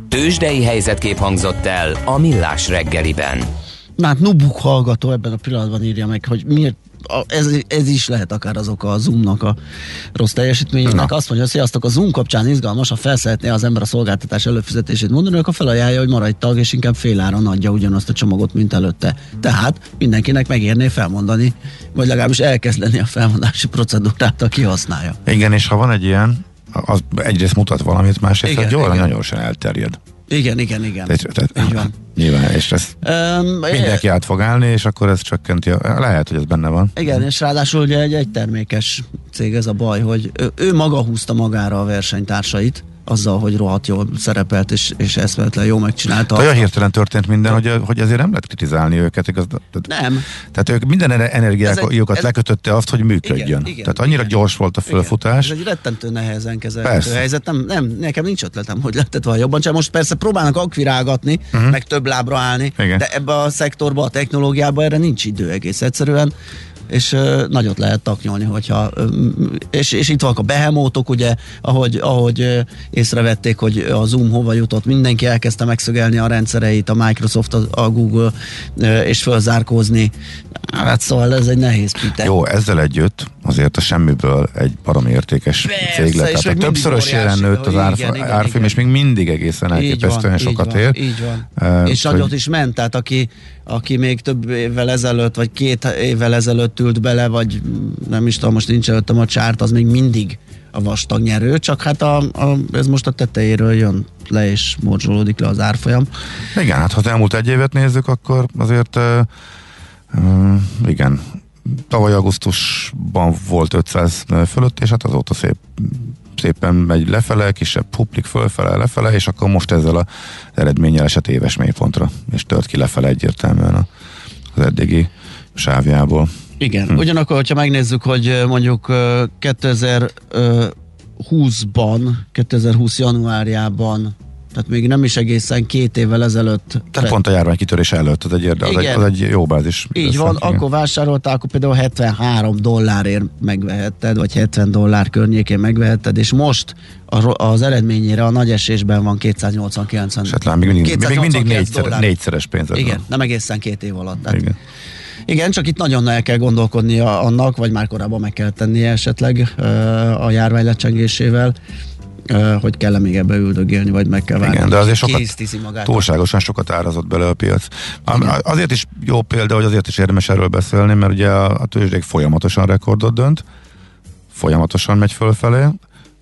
Tőzsdei helyzetkép hangzott el a Millás reggeliben. Na hát Nubuk hallgató ebben a pillanatban írja meg, hogy miért a, ez, ez is lehet akár az oka a Zoomnak a rossz teljesítményének. Azt mondja, hogy sziasztok, a Zoom kapcsán izgalmas, ha felszeretné az ember a szolgáltatás előfizetését mondani, akkor felajánlja, hogy maradj tag, és inkább féláron adja ugyanazt a csomagot, mint előtte. Tehát mindenkinek megérné felmondani, vagy legalábbis elkezdeni a felmondási procedúrát, aki használja. Igen, és ha van egy ilyen, az egyrészt mutat valamit, másrészt Igen, gyorsan, igen. nagyon gyorsan elterjed. Igen, igen, igen. Tehát, tehát, Így van. Nyilván, és ez Um, mindenki át fog állni, és akkor ez csökkenti. A, lehet, hogy ez benne van. Igen, és ráadásul ugye egy egytermékes cég ez a baj, hogy ő, ő maga húzta magára a versenytársait, azzal, hogy rohadt jól szerepelt, és, és eszméletlen jó megcsinálta. Olyan hirtelen történt minden, hogy, hogy ezért nem lehet kritizálni őket. Igaz? Tehát, Nem. tehát ők minden energiájukat ez- lekötötte azt, hogy működjön. Igen, igen, tehát annyira igen. gyors volt a fölfutás. Igen, ez egy rettentő nehezen kezelhető helyzet. Nem, nem, nekem nincs ötletem, hogy lehetett volna jobban. Csak most persze próbálnak akvirálgatni, uh-huh. meg több lábra állni, Mhm. Igen. de ebbe a szektorba, a technológiába erre nincs idő egész egyszerűen és nagyot lehet taknyolni, hogyha és, és itt vannak a behemótok, ugye, ahogy, ahogy észrevették, hogy a Zoom hova jutott, mindenki elkezdte megszögelni a rendszereit, a Microsoft, a, Google, és fölzárkózni. Hát szóval ez egy nehéz pite. Jó, ezzel együtt azért a semmiből egy baromi értékes Persze, cég lett. Tehát többszörös jelen óriási, nőtt az igen, árf- igen, árfolyam, és még mindig egészen elképesztően így sokat van, ér. Így van. Eh, és hogy- nagyot is ment, tehát aki, aki még több évvel ezelőtt, vagy két évvel ezelőtt ült bele, vagy nem is tudom, most nincs előttem a csárt, az még mindig a vastag nyerő, csak hát a, a, ez most a tetejéről jön le, és morzsolódik le az árfolyam. Igen, hát ha az elmúlt egy évet nézzük, akkor azért uh, uh, igen, tavaly augusztusban volt 500 fölött, és hát azóta szép szépen megy lefele, kisebb huplik fölfele, lefele, és akkor most ezzel az eredménnyel esett éves mélypontra, és tört ki lefele egyértelműen az eddigi sávjából. Igen, hm. ugyanakkor, hogyha megnézzük, hogy mondjuk ö, 2020-ban, 2020 januárjában, tehát még nem is egészen két évvel ezelőtt Tehát pont a járvány kitörés előtt, az egy, érde, az egy, az egy jó bázis. Így van, igen. akkor vásároltál, akkor például 73 dollárért megvehetted, vagy 70 dollár környékén megvehetted, és most az eredményére a nagy esésben van 289 És hát még mindig, még mindig 289 négyszer, négyszeres pénzed Igen, nem egészen két év alatt. Tehát Igen. Igen, csak itt nagyon el kell gondolkodnia annak, vagy már korábban meg kell tennie esetleg a járvány lecsengésével, hogy kell-e még ebbe üldögélni, vagy meg kell várni. Igen, de azért sokat, magát. túlságosan sokat árazott bele a piac. Am- Azért is jó példa, hogy azért is érdemes erről beszélni, mert ugye a, a tőzsdék folyamatosan rekordot dönt, folyamatosan megy fölfelé,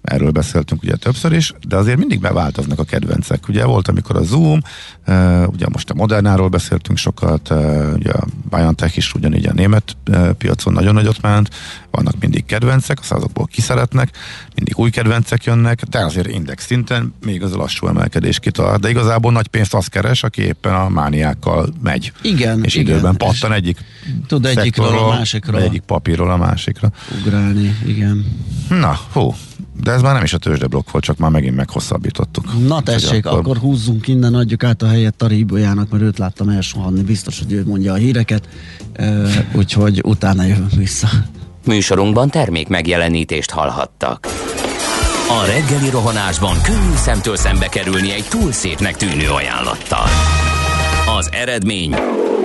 erről beszéltünk ugye többször is, de azért mindig beváltoznak a kedvencek. Ugye volt, amikor a Zoom, uh, ugye most a Modernáról beszéltünk sokat, uh, ugye a BioNTech is ugyanígy a német uh, piacon nagyon nagyot ment, vannak mindig kedvencek, aztán azokból kiszeretnek, mindig új kedvencek jönnek, de azért index szinten még az lassú emelkedés kitart, de igazából nagy pénzt az keres, aki éppen a mániákkal megy. Igen, És igen. időben pattan egyik tud egyikről a másikra. Egyik papírról a másikra. Ugrálni, igen. Na, hú, de ez már nem is a tőzsdeblokk volt, csak már megint meghosszabbítottuk. Na tessék, akkor... akkor húzzunk innen, adjuk át a helyet Tari Ibolyának, mert őt láttam elsuhanni, biztos, hogy ő mondja a híreket, uh, úgyhogy utána jövünk vissza. Műsorunkban termék megjelenítést hallhattak. A reggeli rohanásban könnyű szemtől szembe kerülni egy túl szépnek tűnő ajánlattal. Az eredmény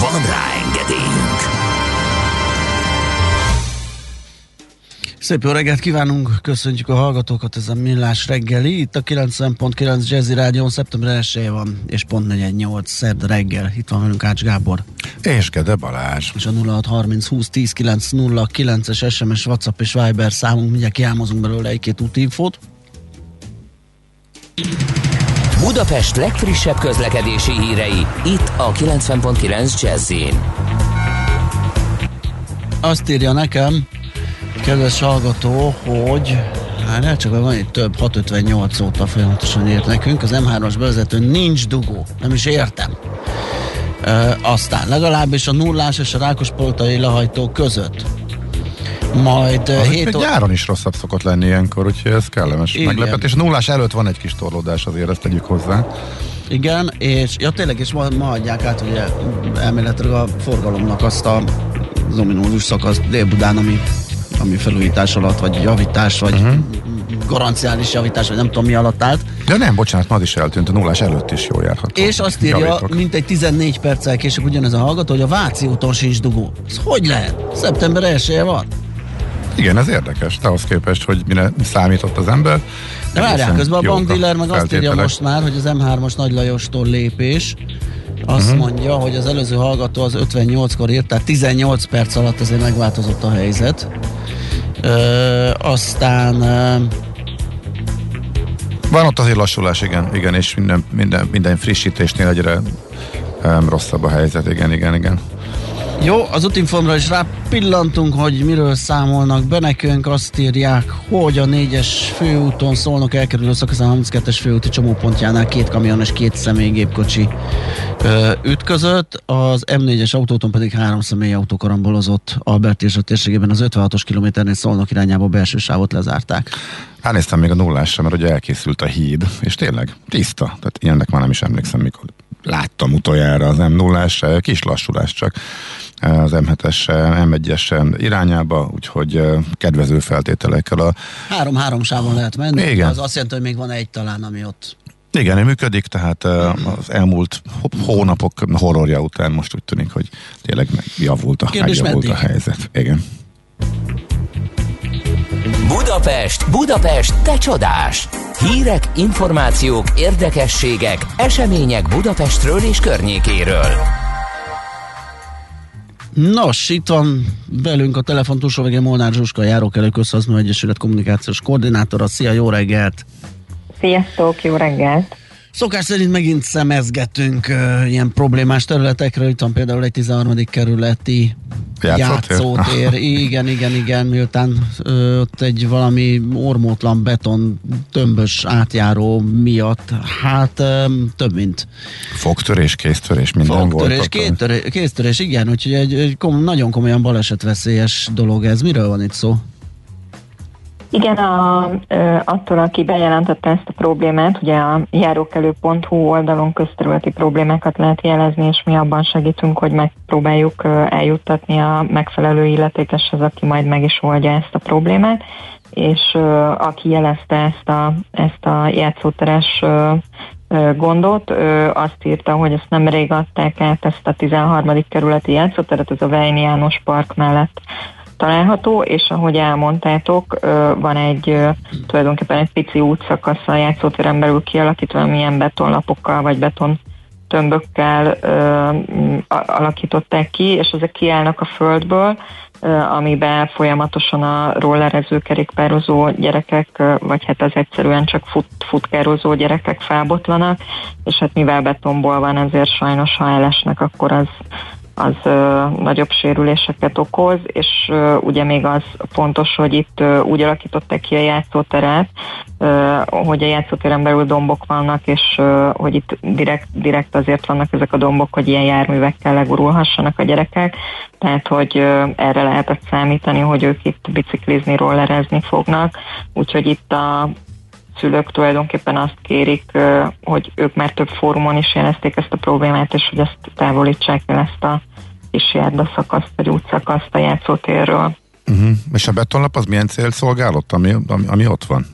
Van rá engedélyünk! Szép jó reggelt kívánunk, köszöntjük a hallgatókat, ez a Millás reggeli. Itt a 90.9 Jazzy Rádió, szeptember 1 van, és pont 48 szerd reggel. Itt van velünk Ács Gábor. És Gede Balázs. És a 0630 20 10 909-es SMS, WhatsApp és Viber számunk, mindjárt kiámozunk belőle egy-két útinfót. Budapest legfrissebb közlekedési hírei, itt a 90.9 jazz Azt írja nekem, kedves hallgató, hogy Hát csak van itt több, 658 óta folyamatosan írt nekünk, az M3-as bevezető nincs dugó, nem is értem. E, aztán legalábbis a nullás és a Rákospoltai lehajtó között. Majd az 7 ó... nyáron is rosszabb szokott lenni ilyenkor, úgyhogy ez kellemes Igen. meglepetés. Nullás előtt van egy kis torlódás, azért ezt tegyük hozzá. Igen, és ja tényleg, és ma, ma adják át ugye elméletileg a forgalomnak azt a az ominózus szakasz Dél-Budán, ami ami felújítás alatt, vagy javítás, vagy uh-huh. garanciális javítás, vagy nem tudom mi alatt állt. De nem, bocsánat, ma is eltűnt, a nullás előtt is jól járhat. És azt írja, Javítok. mint egy 14 perccel később ugyanez a hallgató, hogy a Váci úton sincs dugó. Ez hogy lehet? Szeptember 1 van? Igen, ez érdekes, ahhoz képest, hogy mire számított az ember. De várjál, közben a bankdíler meg azt írja most már, hogy az M3-as Nagy Lajostól lépés, azt uh-huh. mondja, hogy az előző hallgató az 58-kor írt, tehát 18 perc alatt azért megváltozott a helyzet. Ö, aztán ö, van ott azért lassulás, igen, igen, és minden, minden, minden frissítésnél egyre um, rosszabb a helyzet, igen, igen, igen. Jó, az útinformra is rá pillantunk, hogy miről számolnak be nekünk. Azt írják, hogy a 4-es főúton szólnak elkerülő szakaszán 32-es főúti csomópontjánál két kamion és két személygépkocsi ütközött. Az M4-es autóton pedig három személyautó karambolozott Albert és a térségében az 56-os kilométernél szólnak irányába belső sávot lezárták. Elnéztem még a nullásra, mert ugye elkészült a híd, és tényleg tiszta. Tehát ilyennek már nem is emlékszem, mikor láttam utoljára az m 0 kis lassulás csak az M7-es, M1-es irányába, úgyhogy kedvező feltételekkel a... Három-három sávon lehet menni, Igen. az azt jelenti, hogy még van egy talán, ami ott igen, működik, tehát az elmúlt hónapok horrorja után most úgy tűnik, hogy tényleg megjavult a, megjavult a helyzet. Igen. Budapest, Budapest, te csodás! Hírek, információk, érdekességek, események Budapestről és környékéről. Nos, itt van velünk a telefon túlsó végén Molnár Zsuska, Járókelő Közhasznú Egyesület kommunikációs koordinátora. Szia, jó reggelt! Sziasztok, jó reggelt! Szokás szerint megint szemezgetünk uh, ilyen problémás területekről, itt van például egy 13. kerületi játszótér. igen, igen, igen, miután uh, ott egy valami ormótlan beton tömbös átjáró miatt, hát um, több mint fogtörés, kéztörés, minden Fogtörés, volt. Kéztörés, kéztörés, igen, úgyhogy egy, egy kom- nagyon komolyan balesetveszélyes dolog ez. Miről van itt szó? Igen, a, attól, aki bejelentette ezt a problémát, ugye a járókelő.hu oldalon közterületi problémákat lehet jelezni, és mi abban segítünk, hogy megpróbáljuk eljuttatni a megfelelő illetékeshez, aki majd meg is oldja ezt a problémát, és aki jelezte ezt a, ezt a játszóteres gondot. azt írta, hogy ezt nem rég adták át, ezt a 13. kerületi játszóteret, ez a Vejni János Park mellett található, és ahogy elmondtátok, van egy tulajdonképpen egy pici útszakasz a játszótéren belül kialakítva, milyen betonlapokkal vagy beton tömbökkel alakították ki, és ezek kiállnak a földből, amiben folyamatosan a rollerező, kerékpározó gyerekek, vagy hát az egyszerűen csak fut, futkározó gyerekek felbotlanak, és hát mivel betonból van, ezért sajnos ha elesnek, akkor az az ö, nagyobb sérüléseket okoz, és ö, ugye még az fontos, hogy itt ö, úgy alakították ki a játszóteret, ö, hogy a játszóteren belül dombok vannak, és ö, hogy itt direkt, direkt azért vannak ezek a dombok, hogy ilyen járművekkel legurulhassanak a gyerekek, tehát hogy ö, erre lehetett számítani, hogy ők itt biciklizni, rollerezni fognak, úgyhogy itt a szülők tulajdonképpen azt kérik, hogy ők már több fórumon is jelezték ezt a problémát, és hogy ezt távolítsák el ezt a kis szakaszt, vagy útszakaszt a játszótérről. Uh-huh. És a betonlap az milyen célt szolgálott, ami, ami, ami ott van?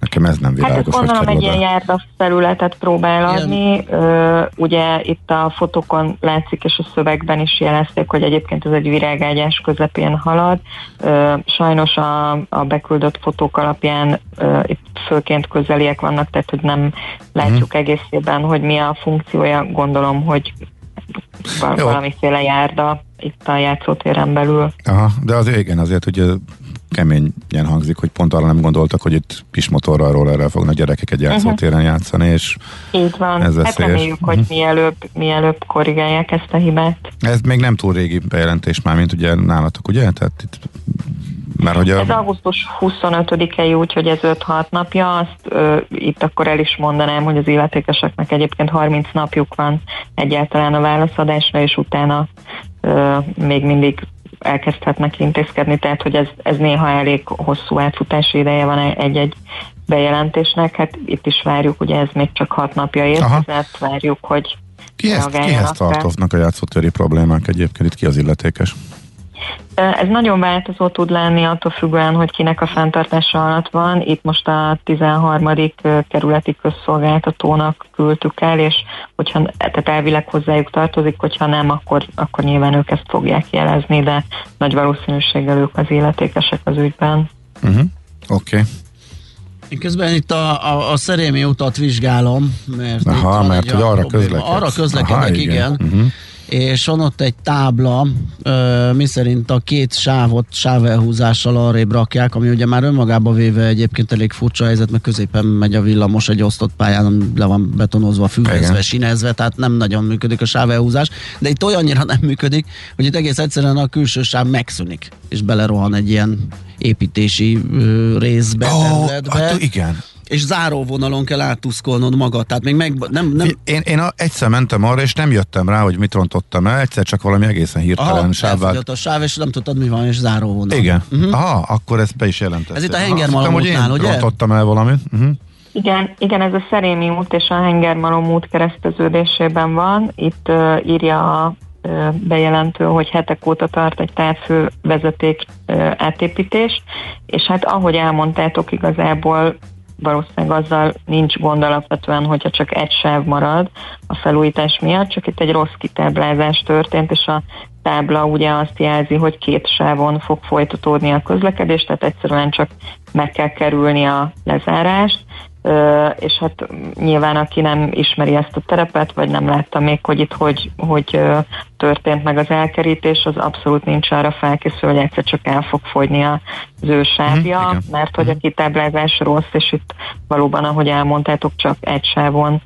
Nekem ez nem Hát világos. ezt hogy gondolom kerül egy ilyen oda. járda felületet próbál adni. Ö, ugye itt a fotókon látszik, és a szövegben is jelezték, hogy egyébként ez egy virágágyás közepén halad. Ö, sajnos a, a beküldött fotók alapján ö, itt főként közeliek vannak, tehát hogy nem látjuk egészében, hogy mi a funkciója. Gondolom, hogy val- valamiféle járda itt a játszótéren belül. Aha, de azért igen, azért ugye keményen hangzik, hogy pont arra nem gondoltak, hogy itt pismotorral, rollerrel fognak gyerekek egy játszótéren játszani, és Így van. Ez hát veszélyes. reméljük, hogy Mhm. mielőbb, mielőbb korrigálják ezt a hibát. ez még nem túl régi bejelentés már, mint ugye nálatok, ugye? Tehát itt, mert hogy a... Ez augusztus 25-i, úgyhogy ez 5-6 napja. Azt ö, itt akkor el is mondanám, hogy az illetékeseknek egyébként 30 napjuk van egyáltalán a válaszadásra, és utána még mindig elkezdhetnek intézkedni, tehát hogy ez, ez néha elég hosszú átfutási ideje van egy-egy bejelentésnek, hát itt is várjuk, ugye ez még csak 6 napja érkezett, várjuk, hogy Kihez, reagáljanak kihez rá. tartoznak a játszótéri problémák egyébként? Itt ki az illetékes? Ez nagyon változó tud lenni attól függően, hogy kinek a fenntartása alatt van. Itt most a 13. kerületi közszolgáltatónak küldtük el, és hogyha tehát elvileg hozzájuk tartozik, hogyha nem, akkor, akkor nyilván ők ezt fogják jelezni, de nagy valószínűséggel ők az illetékesek az ügyben. Uh-huh. Oké. Okay. Én közben itt a, a, a szerémi utat vizsgálom, mert Aha, mert hogy arra probléma. közlekedsz. Arra közlekedek, Aha, igen. igen. igen. És van ott egy tábla, ö, miszerint a két sávot sávelhúzással arrébb rakják, ami ugye már önmagába véve egyébként elég furcsa helyzet, mert középen megy a villamos egy osztott pályán, le van betonozva, Igen. sinezve, tehát nem nagyon működik a sávelhúzás, de itt olyannyira nem működik, hogy itt egész egyszerűen a külső sáv megszűnik, és belerohan egy ilyen építési ö, részbe, Ó, területbe hát igen. És záróvonalon kell áttuszkolnod magad, tehát még meg, nem, nem, Én, én a, egyszer mentem arra, és nem jöttem rá, hogy mit rontottam el, egyszer csak valami egészen hirtelen sávvált. elfogyott a sáv, és nem tudtad mi van, és záróvonal. Igen. Uh-huh. Aha, akkor ezt be is jelentette. Ez itt a Aha, Hengermalom azt hittem, útnál, hogy én ugye? rontottam el valamit. Uh-huh. Igen, igen, ez a Szerémi út és a Hengermalom út kereszteződésében van. Itt uh, írja a uh, bejelentő, hogy hetek óta tart egy távfő vezeték uh, átépítés, és hát ahogy elmondtátok, igazából valószínűleg azzal nincs gond alapvetően, hogyha csak egy sáv marad a felújítás miatt, csak itt egy rossz kitáblázás történt, és a tábla ugye azt jelzi, hogy két sávon fog folytatódni a közlekedés, tehát egyszerűen csak meg kell kerülni a lezárást, és hát nyilván aki nem ismeri ezt a terepet, vagy nem látta még, hogy itt hogy, hogy történt meg az elkerítés, az abszolút nincs arra felkészül, hogy egyszer csak el fog fogyni az ő sávja, igen. mert hogy a kitáblázás rossz, és itt valóban, ahogy elmondtátok, csak egy sávon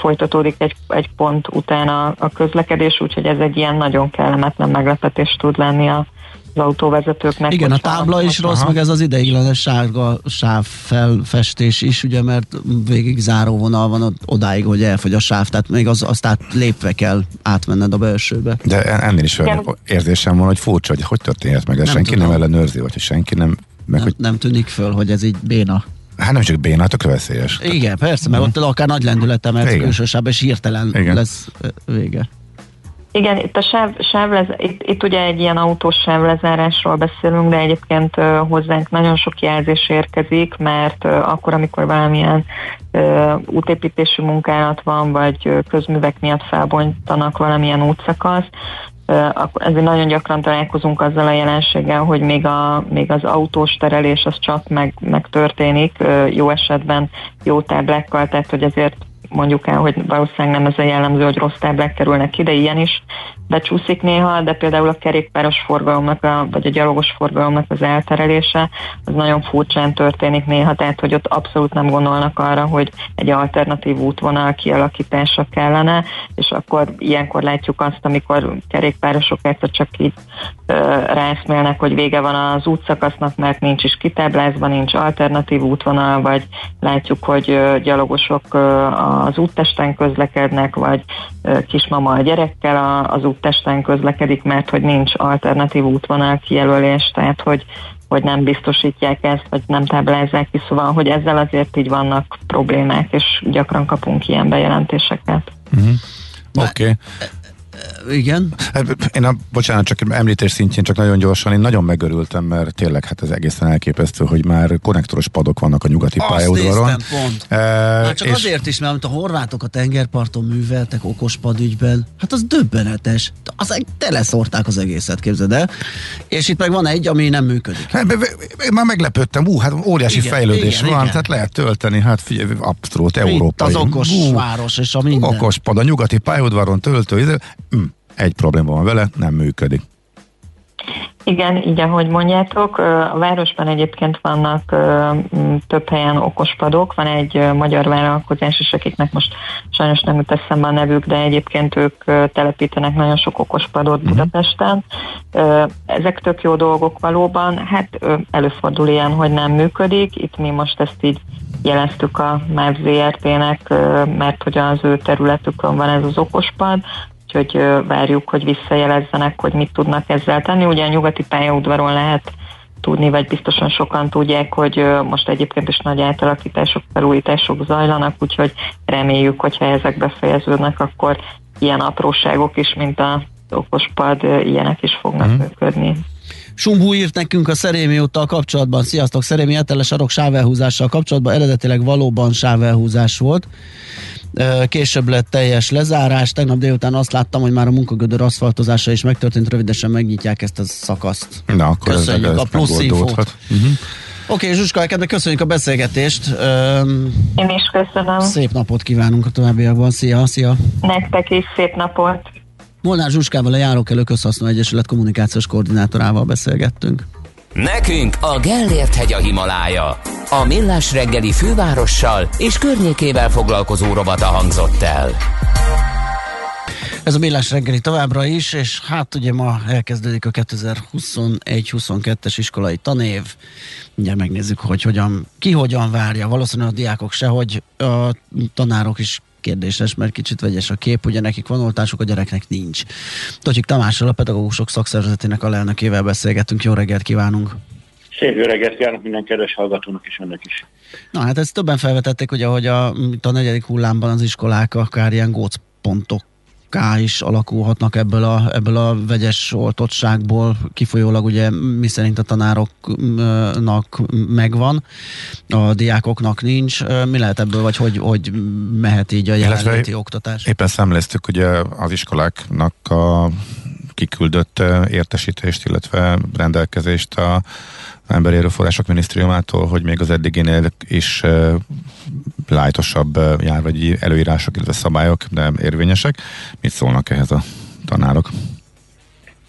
folytatódik egy, egy pont után a, a közlekedés, úgyhogy ez egy ilyen nagyon kellemetlen meglepetés tud lenni a, az autóvezetőknek. Igen, a tábla is rossz, Aha. meg ez az ideiglenes sárga sávfelfestés is, ugye, mert végig záróvonal van odáig, hogy elfogy a sáv, tehát még az, azt át lépve kell átmenned a belsőbe. De en- ennél is olyan érzésem van, hogy furcsa, hogy hogy történhet meg, de Nem senki tudom. nem ellenőrzi, vagy hogy senki nem, meg Nem, hogy, nem tűnik föl, hogy ez így béna. hát nem csak béna, tökre veszélyes. Igen, persze, mert ott akár nagy lendülete, mert sáv, és hirtelen Igen. lesz vége. Igen, itt a sáv, sávlez, itt, itt ugye egy ilyen autós sávlezárásról beszélünk, de egyébként uh, hozzánk nagyon sok jelzés érkezik, mert uh, akkor, amikor valamilyen uh, útépítési munkálat van, vagy uh, közművek miatt felbontanak valamilyen útszakaszt, ezért nagyon gyakran találkozunk azzal a jelenséggel, hogy még, a, még az autós terelés az csak meg, megtörténik, uh, jó esetben jó táblákkal, tehát hogy ezért mondjuk el, hogy valószínűleg nem ez a jellemző, hogy rossz táblák kerülnek ide, ilyen is becsúszik néha, de például a kerékpáros forgalomnak, a, vagy a gyalogos forgalomnak az elterelése, az nagyon furcsán történik néha, tehát hogy ott abszolút nem gondolnak arra, hogy egy alternatív útvonal kialakítása kellene, és akkor ilyenkor látjuk azt, amikor kerékpárosok egyszer csak így ö, ráeszmélnek, hogy vége van az útszakasznak, mert nincs is kitáblázva, nincs alternatív útvonal, vagy látjuk, hogy ö, gyalogosok ö, az úttesten közlekednek, vagy kismama a gyerekkel a, az úttesten közlekedik, mert hogy nincs alternatív útvonal kijelölés, tehát hogy hogy nem biztosítják ezt, vagy nem táblázzák ki, szóval, hogy ezzel azért így vannak problémák, és gyakran kapunk ilyen bejelentéseket. Oké. Okay. Igen. Hát, én a, bocsánat, csak említés szintjén csak nagyon gyorsan, én nagyon megörültem, mert tényleg hát ez egészen elképesztő, hogy már konnektoros padok vannak a nyugati Azt pályaudvaron. néztem pont. E, Már csak azért is, mert amit a horvátok a tengerparton műveltek okospad ügyben, hát az döbbenetes. Az teleszórták az egészet, képzeld el. És itt meg van egy, ami nem működik. Hát, Én már meglepődtem, ú, hát óriási Igen, fejlődés igen, van, igen. tehát lehet tölteni, hát figyelj, abszolút Itt európai. az okos Ú, város és a minden. okos pad, a nyugati pályaudvaron töltő, izé- hm, egy probléma van vele, nem működik. Igen, így ahogy mondjátok, a városban egyébként vannak több helyen okospadok, van egy magyar vállalkozás is, akiknek most sajnos nem jut eszembe a nevük, de egyébként ők telepítenek nagyon sok okospadot Budapesten. Ö, Ezek tök jó dolgok valóban, hát előfordul ilyen, hogy nem működik, itt mi most ezt így jeleztük a MÁV ZRT-nek, mert hogy az ő területükön van ez az okospad, úgyhogy várjuk, hogy visszajelezzenek, hogy mit tudnak ezzel tenni. Ugye a nyugati pályaudvaron lehet tudni, vagy biztosan sokan tudják, hogy most egyébként is nagy átalakítások, felújítások zajlanak, úgyhogy reméljük, hogyha ezek befejeződnek, akkor ilyen apróságok is, mint a okospad, ilyenek is fognak működni. Sumbú írt nekünk a Szerémi úttal kapcsolatban. Sziasztok, Szerémi Eteles sarok sávelhúzással kapcsolatban eredetileg valóban sávelhúzás volt. Később lett teljes lezárás. Tegnap délután azt láttam, hogy már a munkagödör aszfaltozása is megtörtént, rövidesen megnyitják ezt a szakaszt. Na, akkor Köszönjük ez, a plusz megoldódhat. Uh-huh. Oké, okay, Zsuska, kedve köszönjük a beszélgetést. Öm, Én is köszönöm. szép napot kívánunk a továbbiakban. Szia, szia! Nektek is szép napot. Molnár Zsuskával a Járókelő Közhasznú Egyesület kommunikációs koordinátorával beszélgettünk. Nekünk a Gellért hegy a Himalája. A Millás reggeli fővárossal és környékével foglalkozó rovata hangzott el. Ez a Millás reggeli továbbra is, és hát ugye ma elkezdődik a 2021-22-es iskolai tanév. Mindjárt megnézzük, hogy hogyan, ki hogyan várja. Valószínűleg a diákok sehogy, a tanárok is kérdéses, mert kicsit vegyes a kép, ugye nekik van oltásuk, a gyereknek nincs. Tocsik Tamással, a pedagógusok szakszervezetének alelnökével beszélgetünk. Jó reggelt kívánunk! Szép jó reggelt kívánok minden kedves hallgatónak és önnek is. Na hát ezt többen felvetették, ugye, hogy a, a negyedik hullámban az iskolák akár ilyen gócpontok is alakulhatnak ebből a, ebből a vegyes oltottságból, kifolyólag ugye mi szerint a tanároknak megvan, a diákoknak nincs. Mi lehet ebből, vagy hogy, hogy mehet így a Illetve jelenléti oktatás? Éppen szemlélztük ugye az iskoláknak a kiküldött értesítést, illetve rendelkezést a Emberi Erőforrások Minisztériumától, hogy még az eddiginél is lájtosabb járvagyi előírások, illetve szabályok, de érvényesek. Mit szólnak ehhez a tanárok?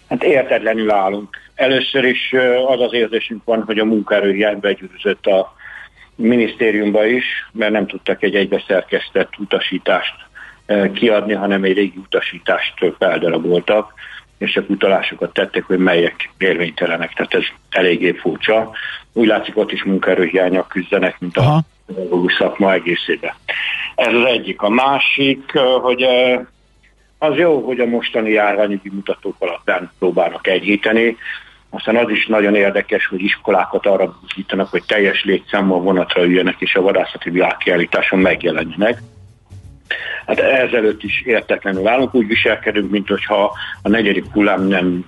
Hát értetlenül állunk. Először is az az érzésünk van, hogy a munkaerőhiány begyűrűzött a minisztériumba is, mert nem tudtak egy egybeszerkesztett utasítást kiadni, hanem egy régi utasítást feldaraboltak, és csak utalásokat tettek, hogy melyek érvénytelenek. Tehát ez eléggé furcsa. Úgy látszik, ott is munkaerőhiányak küzdenek, mint a Aha. Pedagógus szakma egészében. Ez az egyik. A másik, hogy az jó, hogy a mostani járványügyi mutatók alapján próbálnak enyhíteni. Aztán az is nagyon érdekes, hogy iskolákat arra buzdítanak, hogy teljes létszámmal vonatra üljenek, és a vadászati világkiállításon megjelenjenek. Hát ezelőtt is értetlenül állunk, úgy viselkedünk, mint hogyha a negyedik hullám nem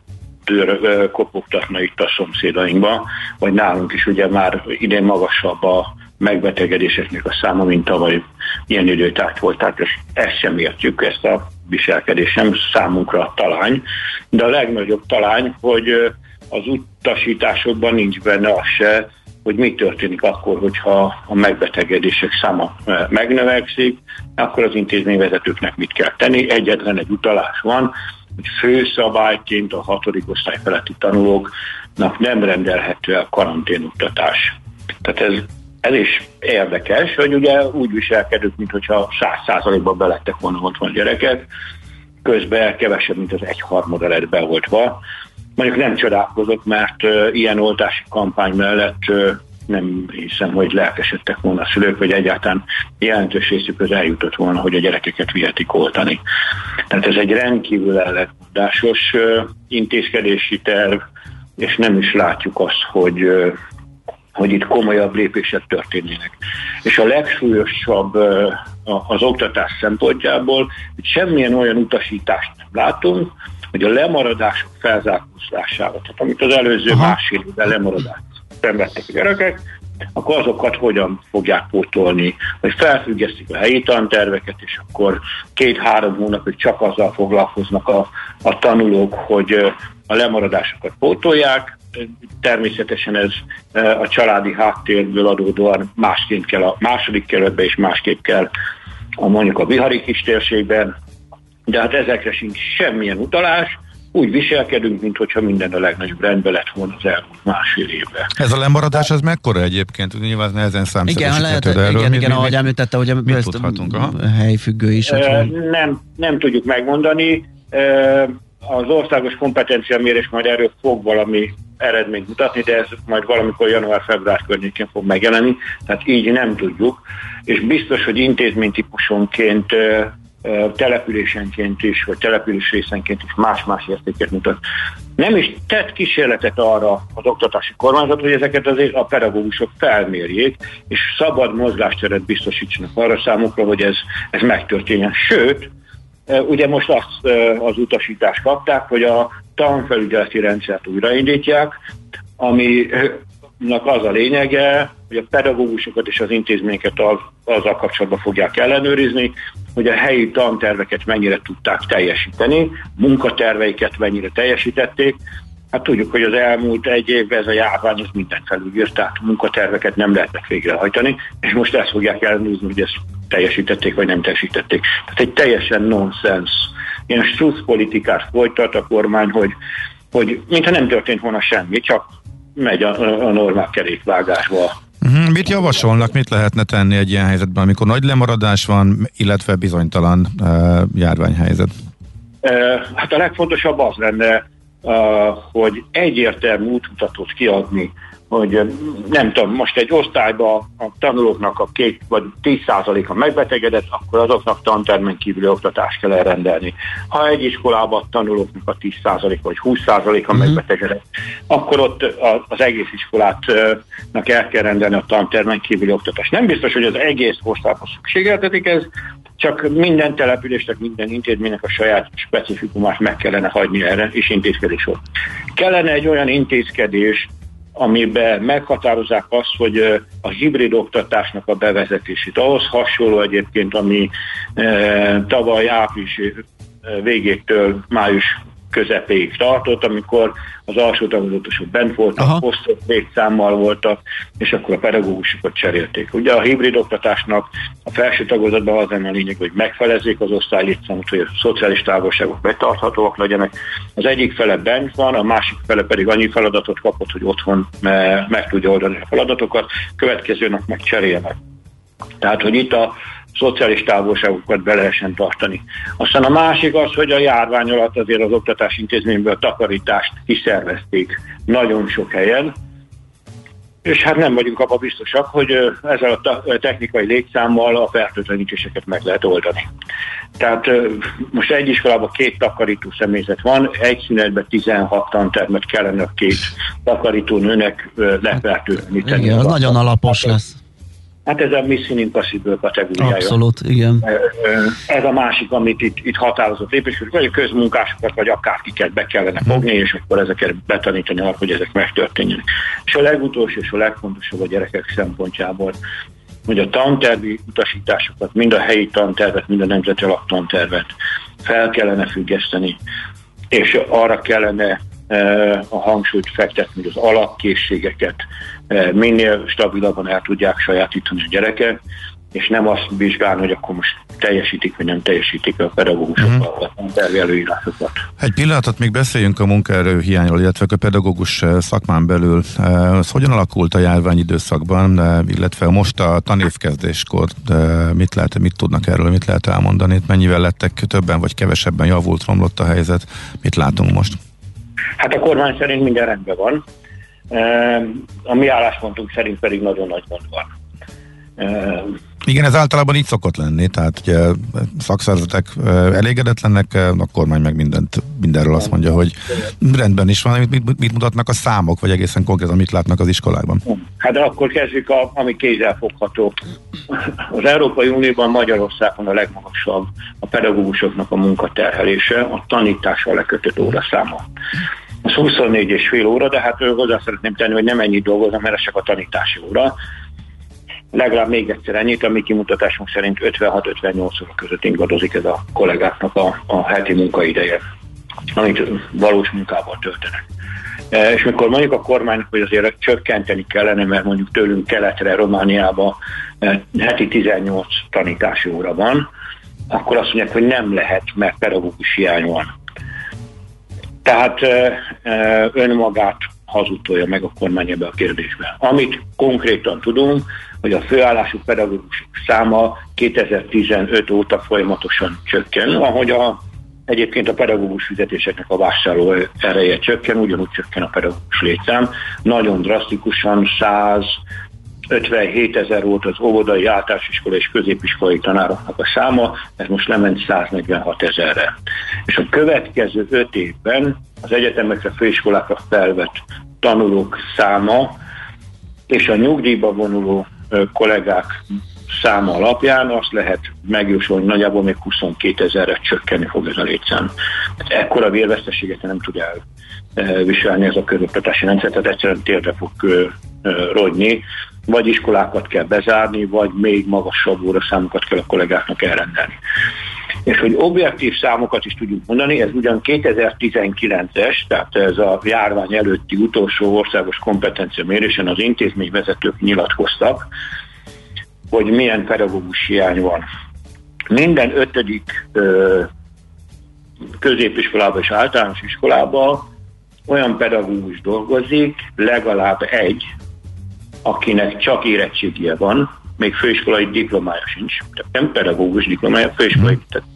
ö, kopogtatna itt a szomszédainkba, vagy nálunk is ugye már idén magasabb a megbetegedéseknek a száma, mint tavaly ilyen időtárt volt, tehát ezt, sem értjük, ezt a viselkedést, nem számunkra talány, de a legnagyobb talány, hogy az utasításokban nincs benne az se, hogy mi történik akkor, hogyha a megbetegedések száma megnövekszik, akkor az intézményvezetőknek mit kell tenni. Egyetlen egy utalás van, hogy főszabályként a hatodik osztály feletti tanulóknak nem rendelhető el karanténoktatás. Tehát ez, ez is érdekes, hogy ugye úgy viselkedünk, mintha száz százalékban belettek volna ott van gyerekek, közben kevesebb, mint az egyharmada lett beoltva. Mondjuk nem csodálkozok, mert uh, ilyen oltási kampány mellett uh, nem hiszem, hogy lelkesedtek volna a szülők, vagy egyáltalán jelentős részük az eljutott volna, hogy a gyerekeket vihetik oltani. Tehát ez egy rendkívül ellentmondásos uh, intézkedési terv, és nem is látjuk azt, hogy hogy itt komolyabb lépések történnének. És a legsúlyosabb az oktatás szempontjából, hogy semmilyen olyan utasítást nem látunk, hogy a lemaradások felzárkózásával, tehát amit az előző Aha. másfél évben lemaradást szenvedtek a gyerekek, akkor azokat hogyan fogják pótolni, vagy felfüggesztik a helyi tanterveket, és akkor két-három hónapig csak azzal foglalkoznak a, a tanulók, hogy a lemaradásokat pótolják, természetesen ez a családi háttérből adódóan másként kell a második kerületbe, és másképp kell a mondjuk a Bihari kis térségben, de hát ezekre sincs semmilyen utalás, úgy viselkedünk, mintha minden a legnagyobb rendben lett volna az elmúlt másfél évben. Ez a lemaradás az mekkora egyébként? Nyilván nehezen számszerűsíthető. Igen, lehet, erről igen, igen, ahogy említette, hogy mit ezt tudhatunk? helyfüggő is. E, nem, nem tudjuk megmondani. E, az országos kompetenciamérés majd erről fog valami eredményt mutatni, de ez majd valamikor január-február környékén fog megjelenni, tehát így nem tudjuk, és biztos, hogy intézménytípusonként településenként is, vagy település részenként is más-más értéket mutat. Nem is tett kísérletet arra az oktatási kormányzat, hogy ezeket azért a pedagógusok felmérjék, és szabad mozgásteret biztosítsanak arra számukra, hogy ez, ez megtörténjen. Sőt, ugye most azt az utasítást kapták, hogy a tanfelügyeleti rendszert újraindítják, ami az a lényege, hogy a pedagógusokat és az intézményeket az, azzal kapcsolatban fogják ellenőrizni, hogy a helyi tanterveket mennyire tudták teljesíteni, munkaterveiket mennyire teljesítették. Hát tudjuk, hogy az elmúlt egy évben ez a járvány az mindent felülírt, tehát munkaterveket nem lehetett végrehajtani, és most ezt fogják ellenőrizni, hogy ezt teljesítették vagy nem teljesítették. Tehát egy teljesen nonsens, ilyen strusz politikát folytat a kormány, hogy, hogy mintha nem történt volna semmi, csak megy a, a normál kerékvágásba. Uh-huh. Mit javasolnak, mit lehetne tenni egy ilyen helyzetben, amikor nagy lemaradás van, illetve bizonytalan uh, járványhelyzet? Uh, hát a legfontosabb az lenne, hogy egyértelmű útmutatót kiadni hogy nem tudom, most egy osztályban a tanulóknak a két vagy 10%-a megbetegedett, akkor azoknak tantermen kívüli oktatást kell elrendelni. Ha egy iskolában a tanulóknak a 10% vagy 20%-a uh-huh. megbetegedett, akkor ott az egész iskolátnak el kell rendelni a tantermen kívüli oktatást. Nem biztos, hogy az egész osztályban szükségeltetik ez, csak minden településnek, minden intézménynek a saját specifikumát meg kellene hagyni erre, és intézkedés volt. Kellene egy olyan intézkedés, amiben meghatározzák azt, hogy a hibrid oktatásnak a bevezetését. Ahhoz hasonló egyébként, ami tavaly április végétől május közepéig tartott, amikor az alsó tagozatosok bent voltak, osztott létszámmal voltak, és akkor a pedagógusokat cserélték. Ugye a hibrid oktatásnak a felső tagozatban az lenne a lényeg, hogy megfelezzék az osztály létszámot, hogy a szociális távolságok betarthatóak legyenek. Az egyik fele bent van, a másik fele pedig annyi feladatot kapott, hogy otthon meg tudja oldani a feladatokat, következőnek meg cserélnek. Tehát, hogy itt a szociális távolságokat be lehessen tartani. Aztán a másik az, hogy a járvány alatt azért az oktatási intézményből takarítást kiszervezték nagyon sok helyen, és hát nem vagyunk abban biztosak, hogy ezzel a technikai létszámmal a fertőtlenítéseket meg lehet oldani. Tehát most egy iskolában két takarító személyzet van, egy szünetben 16 tantermet kellene a két takarító nőnek lefertőtleníteni. Igen, az nagyon alapos lesz. Hát ez a Missing Impossible kategóriája. Abszolút, igen. Ez a másik, amit itt, itt határozott lépés, vagy a közmunkásokat, vagy akárkiket be kellene fogni, és akkor ezeket betanítani arra, hogy ezek megtörténjenek. És a legutolsó és a legfontosabb a gyerekek szempontjából, hogy a tantervi utasításokat, mind a helyi tantervet, mind a nemzeti alaptantervet fel kellene függeszteni, és arra kellene a hangsúlyt fektetni, hogy az alapkészségeket minél stabilabban el tudják sajátítani a gyerekek, és nem azt vizsgálni, hogy akkor most teljesítik, vagy nem teljesítik a pedagógusok uh-huh. a előírásokat. Egy pillanatot még beszéljünk a munkaerő hiányról, illetve a pedagógus szakmán belül. Ez hogyan alakult a járvány időszakban, illetve most a tanévkezdéskor mit, lehet, mit tudnak erről, mit lehet elmondani? Mennyivel lettek többen vagy kevesebben javult, romlott a helyzet? Mit látunk most? Hát a kormány szerint minden rendben van. A mi álláspontunk szerint pedig nagyon nagy gond van. Igen, ez általában így szokott lenni, tehát ugye szakszervezetek elégedetlenek, a kormány meg mindent, mindenről azt mondja, hogy rendben is van, mit, mit mutatnak a számok, vagy egészen konkrétan mit látnak az iskolákban? Hát akkor kezdjük, a, ami kézzelfogható. Az Európai Unióban Magyarországon a legmagasabb a pedagógusoknak a munkaterhelése, a tanítással lekötött óraszáma. Ez 24 és fél óra, de hát hozzá szeretném tenni, hogy nem ennyit dolgozom, mert ez csak a tanítási óra legalább még egyszer ennyit, ami kimutatásunk szerint 56-58 óra között ingadozik ez a kollégáknak a, a heti munkaideje, amit valós munkával töltenek. E, és mikor mondjuk a kormánynak, hogy azért csökkenteni kellene, mert mondjuk tőlünk keletre, Romániába e, heti 18 tanítási óra van, akkor azt mondják, hogy nem lehet, mert pedagógus hiány van. Tehát önmagát hazudtolja meg a kormány ebbe a kérdésbe. Amit konkrétan tudunk, hogy a főállású pedagógusok száma 2015 óta folyamatosan csökken, ahogy a, egyébként a pedagógus fizetéseknek a vásárló ereje csökken, ugyanúgy csökken a pedagógus létszám. Nagyon drasztikusan 100 57 ezer volt az óvodai, általánosiskola és középiskolai tanároknak a száma, ez most lement 146 ezerre. És a következő 5 évben az egyetemekre, főiskolákra felvett tanulók száma és a nyugdíjba vonuló kollégák száma alapján azt lehet megjósolni, hogy nagyjából még 22 ezerre csökkenni fog ez a létszám. Ekkora vérveszteséget nem tud elviselni ez a közoktatási rendszer, tehát egyszerűen térdre fog rogyni, vagy iskolákat kell bezárni, vagy még magasabb óraszámokat kell a kollégáknak elrendelni. És hogy objektív számokat is tudjuk mondani, ez ugyan 2019-es, tehát ez a járvány előtti utolsó országos kompetencia mérésen az intézményvezetők nyilatkoztak, hogy milyen pedagógus hiány van. Minden ötödik ö, középiskolában és általános iskolában olyan pedagógus dolgozik, legalább egy, akinek csak érettségie van, még főiskolai diplomája sincs, tehát nem pedagógus diplomája, főiskolai. Hmm. Tehát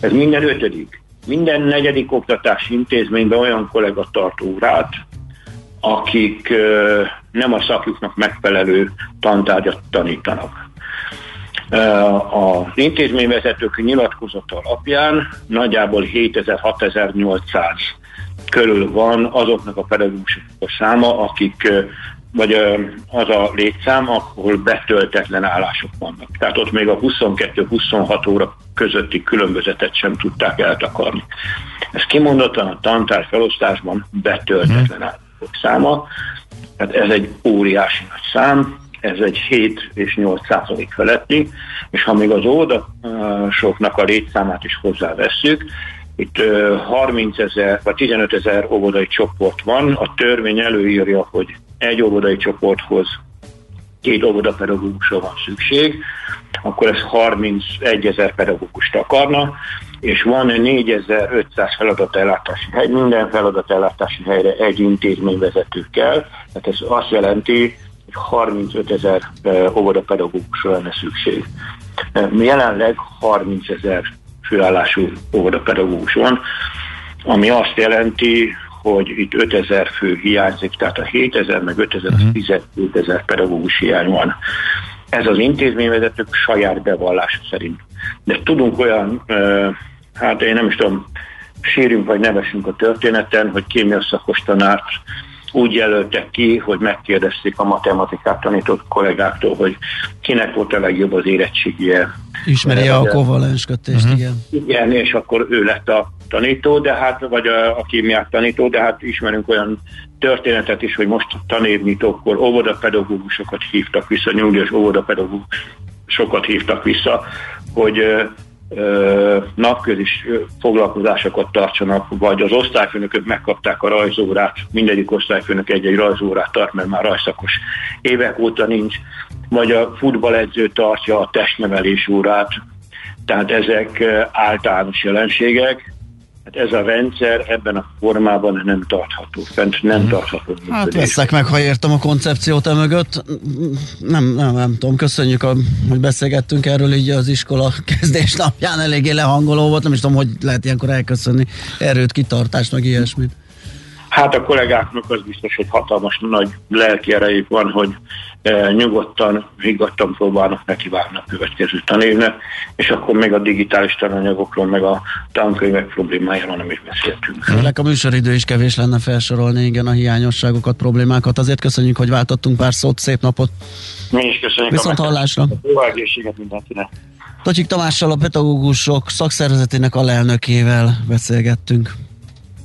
ez minden ötödik. Minden negyedik oktatási intézményben olyan kollega tart órát, akik nem a szakjuknak megfelelő tantárgyat tanítanak. Az intézményvezetők nyilatkozata alapján nagyjából 7000-6800 körül van azoknak a pedagógusok a száma, akik vagy az a létszám, ahol betöltetlen állások vannak. Tehát ott még a 22-26 óra közötti különbözetet sem tudták eltakarni. Ez kimondottan a tantár felosztásban betöltetlen állások száma, tehát ez egy óriási nagy szám, ez egy 7 és 8 százalék feletti, és ha még az óvodasoknak a létszámát is hozzávesszük, itt 30 ezer, vagy 15 ezer óvodai csoport van, a törvény előírja, hogy egy óvodai csoporthoz két óvodapedagógusra van szükség, akkor ez 31 ezer pedagógust akarna, és van 4500 feladatellátási hely, minden feladatellátási helyre egy intézményvezető kell, tehát ez azt jelenti, hogy 35 ezer óvodapedagógusra lenne szükség. Jelenleg 30 ezer főállású óvodapedagógus van, ami azt jelenti, hogy itt 5000 fő hiányzik, tehát a 7000 meg 5000 uh-huh. 12 ezer pedagógus hiány van. Ez az intézményvezetők saját bevallása szerint. De tudunk olyan, hát én nem is tudom, sírjunk vagy nevesünk a történeten, hogy kémia szakos tanárt úgy jelöltek ki, hogy megkérdezték a matematikát tanított kollégáktól, hogy kinek volt a legjobb az érettségie. Ismeri a kovalens kötést, uh-huh. igen. Igen, és akkor ő lett a tanító, de hát, vagy a, a kémiák tanító, de hát ismerünk olyan történetet is, hogy most tanévnyitókkor óvodapedagógusokat hívtak vissza, nyugdíjas óvodapedagógusokat hívtak vissza, hogy napközis foglalkozásokat tartsanak, vagy az osztályfőnökök megkapták a rajzórát, mindegyik osztályfőnök egy-egy rajzórát tart, mert már rajszakos évek óta nincs, vagy a futballedző tartja a testnevelés órát, tehát ezek általános jelenségek, Hát ez a rendszer ebben a formában nem tartható, fent nem hmm. tartható. Hát veszek meg, ha értem a koncepciót e mögött. Nem, nem, nem tudom, köszönjük, a, hogy beszélgettünk erről így az iskola kezdés napján, eléggé lehangoló volt, nem is tudom, hogy lehet ilyenkor elköszönni erőt, kitartást, meg ilyesmit. Hát a kollégáknak az biztos, hogy hatalmas nagy lelki erejük van, hogy e, nyugodtan, higgadtan próbálnak neki válni a következő tanévnek, és akkor még a digitális tananyagokról, meg a tankönyvek problémájáról nem is beszéltünk. Főleg a műsoridő is kevés lenne felsorolni, igen, a hiányosságokat, problémákat. Azért köszönjük, hogy váltottunk pár szót, szép napot. Mi is köszönjük. Viszont hallásra. Jó egészséget mindenkinek. Tocsik Tamással, a pedagógusok szakszervezetének alelnökével beszélgettünk.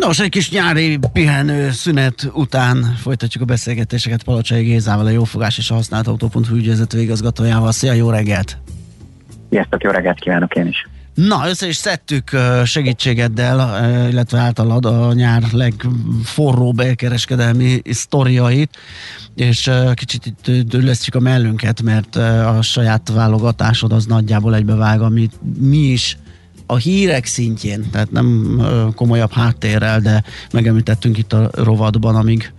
Nos, egy kis nyári pihenő szünet után folytatjuk a beszélgetéseket Palacsai Gézával, a Jófogás és a Használt Autó.hu ügyvezető igazgatójával. Szia, jó reggelt! Sziasztok, jó reggelt kívánok én is! Na, össze is szedtük segítségeddel, illetve általad a nyár legforróbb elkereskedelmi sztoriait, és kicsit itt dőlesztjük a mellünket, mert a saját válogatásod az nagyjából egybevág, amit mi is a hírek szintjén, tehát nem komolyabb háttérrel, de megemlítettünk itt a rovatban, amíg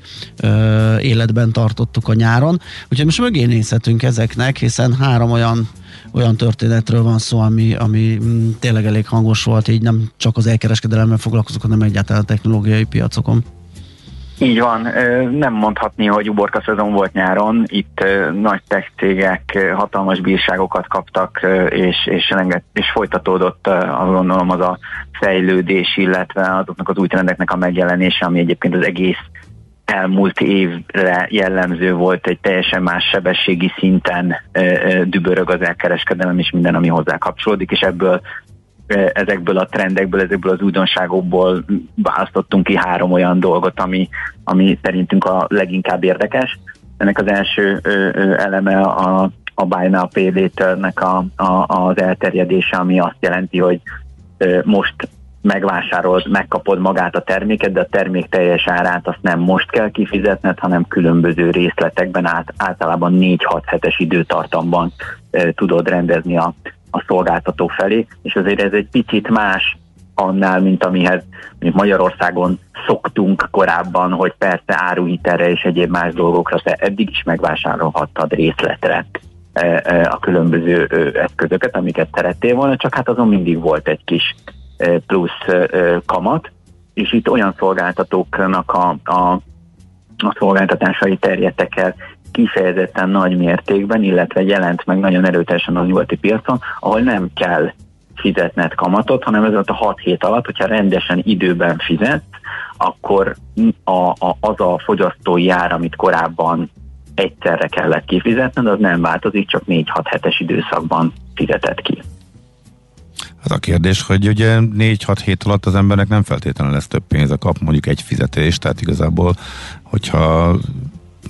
életben tartottuk a nyáron. Úgyhogy most mögé nézhetünk ezeknek, hiszen három olyan olyan történetről van szó, ami, ami mm, tényleg elég hangos volt, így nem csak az elkereskedelemmel foglalkozok, hanem egyáltalán a technológiai piacokon. Így van, nem mondhatni, hogy uborka szezon volt nyáron, itt nagy tech cégek hatalmas bírságokat kaptak, és, és, és folytatódott azt gondolom az a fejlődés, illetve azoknak az új trendeknek a megjelenése, ami egyébként az egész elmúlt évre jellemző volt, egy teljesen más sebességi szinten dübörög az elkereskedelem és minden, ami hozzá kapcsolódik, és ebből ezekből a trendekből, ezekből az újdonságokból választottunk ki három olyan dolgot, ami, ami szerintünk a leginkább érdekes. Ennek az első eleme a, a Buy Now Pay Later-nek a, a, az elterjedése, ami azt jelenti, hogy most megvásárolod, megkapod magát a terméket, de a termék teljes árát azt nem most kell kifizetned, hanem különböző részletekben, át, általában 4-6 hetes időtartamban e, tudod rendezni a, a szolgáltató felé, és azért ez egy picit más annál, mint amihez mondjuk Magyarországon szoktunk korábban, hogy persze áruhitelre és egyéb más dolgokra te eddig is megvásárolhattad részletre a különböző eszközöket, amiket szerettél volna, csak hát azon mindig volt egy kis plusz kamat, és itt olyan szolgáltatóknak a, a, a szolgáltatásai terjedtek el kifejezetten nagy mértékben, illetve jelent meg nagyon erőteljesen a nyugati piacon, ahol nem kell fizetned kamatot, hanem ez a 6 hét alatt, hogyha rendesen időben fizet, akkor a, a, az a fogyasztói ár, amit korábban egyszerre kellett kifizetned, az nem változik, csak 4-6 hetes időszakban fizetett ki. Hát a kérdés, hogy ugye 4-6 hét alatt az embernek nem feltétlenül lesz több pénze kap, mondjuk egy fizetés, tehát igazából, hogyha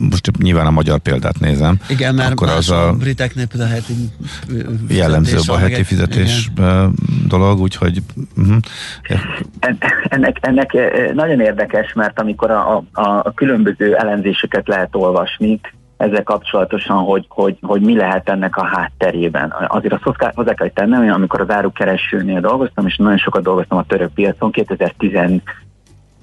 most nyilván a magyar példát nézem. Igen, mert akkor az a, a briteknél például a heti jellemzőbb a heti fizetés igen. dolog, úgyhogy uh-huh. ennek, ennek nagyon érdekes, mert amikor a, a, a különböző elemzéseket lehet olvasni, ezzel kapcsolatosan, hogy, hogy, hogy mi lehet ennek a hátterében. Azért azt hozzá kell tennem, amikor az árukeresőnél dolgoztam, és nagyon sokat dolgoztam a török piacon, 2010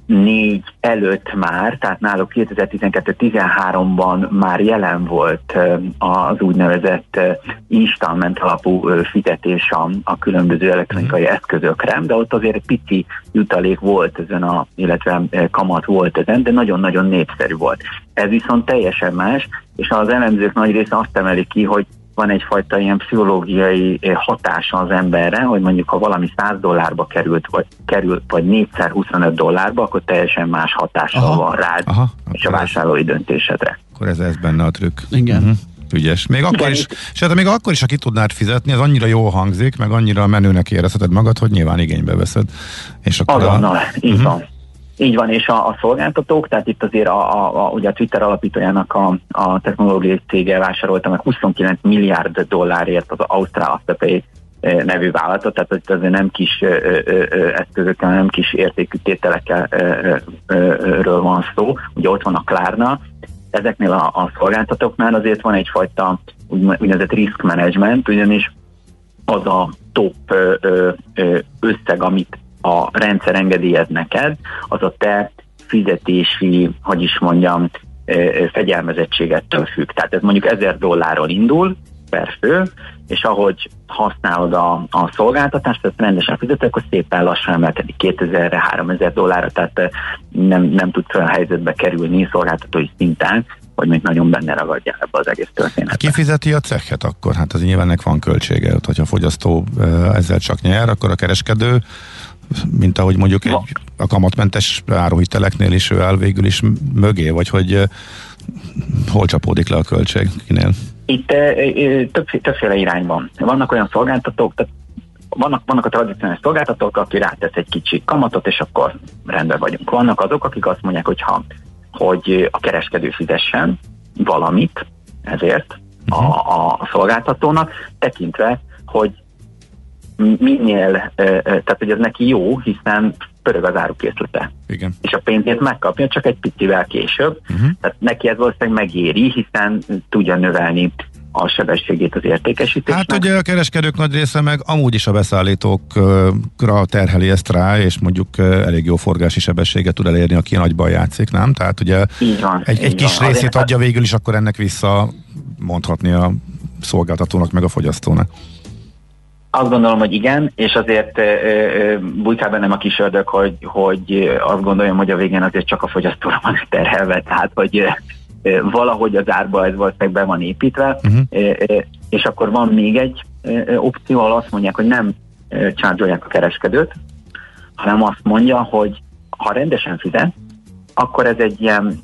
négy előtt már, tehát náluk 2012-13-ban már jelen volt az úgynevezett installment alapú fizetés a, a különböző elektronikai mm. eszközökre, de ott azért pici jutalék volt ezen, a, illetve kamat volt ezen, de nagyon-nagyon népszerű volt. Ez viszont teljesen más, és az elemzők nagy része azt emeli ki, hogy van egyfajta ilyen pszichológiai eh, hatása az emberre, hogy mondjuk ha valami 100 dollárba került, vagy, került, vagy 4x25 dollárba, akkor teljesen más hatással aha, van rád aha, és a vásárlói döntésedre. Akkor ez, ez benne a trükk. Igen. Uh-huh. Ügyes. Még akkor Igen. is, és hát még akkor is, ha ki tudnád fizetni, ez annyira jó hangzik, meg annyira menőnek érezheted magad, hogy nyilván igénybe veszed. És akkor Azonnal, a... így uh-huh. Így van, és a, a szolgáltatók, tehát itt azért a, a, a, ugye a Twitter alapítójának a, a technológiai cége vásárolta meg 29 milliárd dollárért az Ausztrál Afterpay eh, nevű vállalatot, tehát itt azért nem kis ö, ö, eszközökkel, nem kis értékű tételekről van szó. Ugye ott van a Klárna, ezeknél a, a szolgáltatóknál azért van egyfajta úgynevezett risk management, ugyanis az a top összeg, amit a rendszer engedélyez neked, az a te fizetési, hogy is mondjam, fegyelmezettségettől függ. Tehát ez mondjuk 1000 dollárról indul per fő, és ahogy használod a, a szolgáltatást, ezt rendesen fizetek, akkor szépen lassan emelkedik 2000-re, 3000 dollárra, tehát nem, nem tudsz olyan helyzetbe kerülni szolgáltatói szinten, hogy még nagyon benne ragadja ebbe az egész történetbe. Ki fizeti a cechet akkor? Hát az nyilván van költsége, hogyha a fogyasztó ezzel csak nyer, akkor a kereskedő mint ahogy mondjuk egy, a kamatmentes áruhiteleknél is ő áll végül is mögé, vagy hogy hol csapódik le a költség kinél? Itt több, többféle irányban. Vannak olyan szolgáltatók, tehát vannak, vannak a tradicionális szolgáltatók, aki rátesz egy kicsi kamatot, és akkor rendben vagyunk. Vannak azok, akik azt mondják, hogy, ha, hogy a kereskedő fizessen valamit ezért a, a szolgáltatónak, tekintve, hogy minél, tehát hogy ez neki jó, hiszen pörög az árukészlete. Igen. És a pénzét megkapja, csak egy picivel később. Uh-huh. Tehát neki ez valószínűleg megéri, hiszen tudja növelni a sebességét az értékesítésnek. Hát ugye a kereskedők nagy része meg amúgy is a beszállítókra terheli ezt rá, és mondjuk elég jó forgási sebességet tud elérni, aki nagyban játszik, nem? Tehát ugye így van, egy, egy így kis van. részét adja végül is, akkor ennek vissza mondhatni a szolgáltatónak meg a fogyasztónak. Azt gondolom, hogy igen, és azért bújkál bennem a kis ördög, hogy, hogy azt gondolom, hogy a végén azért csak a fogyasztóra van terhelve, tehát hogy valahogy az árba ez valószínűleg be van építve, uh-huh. és akkor van még egy opció, ahol azt mondják, hogy nem csárgyolják a kereskedőt, hanem azt mondja, hogy ha rendesen fizet, akkor ez egy ilyen,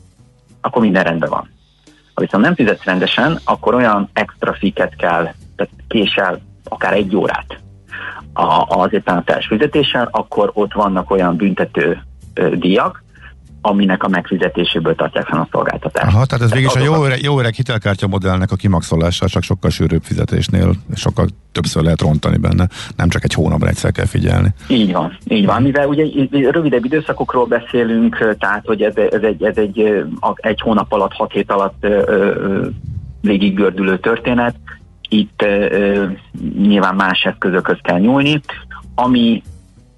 akkor minden rendben van. Ha viszont nem fizetsz rendesen, akkor olyan extra fiket kell, tehát késel akár egy órát az éppen a fizetéssel, akkor ott vannak olyan büntető díjak, aminek a megfizetéséből tartják fel a szolgáltatást. Aha, tehát ez végig a jó öreg, jó öreg hitelkártya modellnek a kimaxolása, csak sokkal sűrűbb fizetésnél, sokkal többször lehet rontani benne, nem csak egy hónapra egyszer kell figyelni. Így van, így van, mivel ugye rövidebb időszakokról beszélünk, tehát hogy ez, ez, egy, ez egy, egy hónap alatt, hat hét alatt végig gördülő történet, itt ö, nyilván más eszközökhöz kell nyúlni. Ami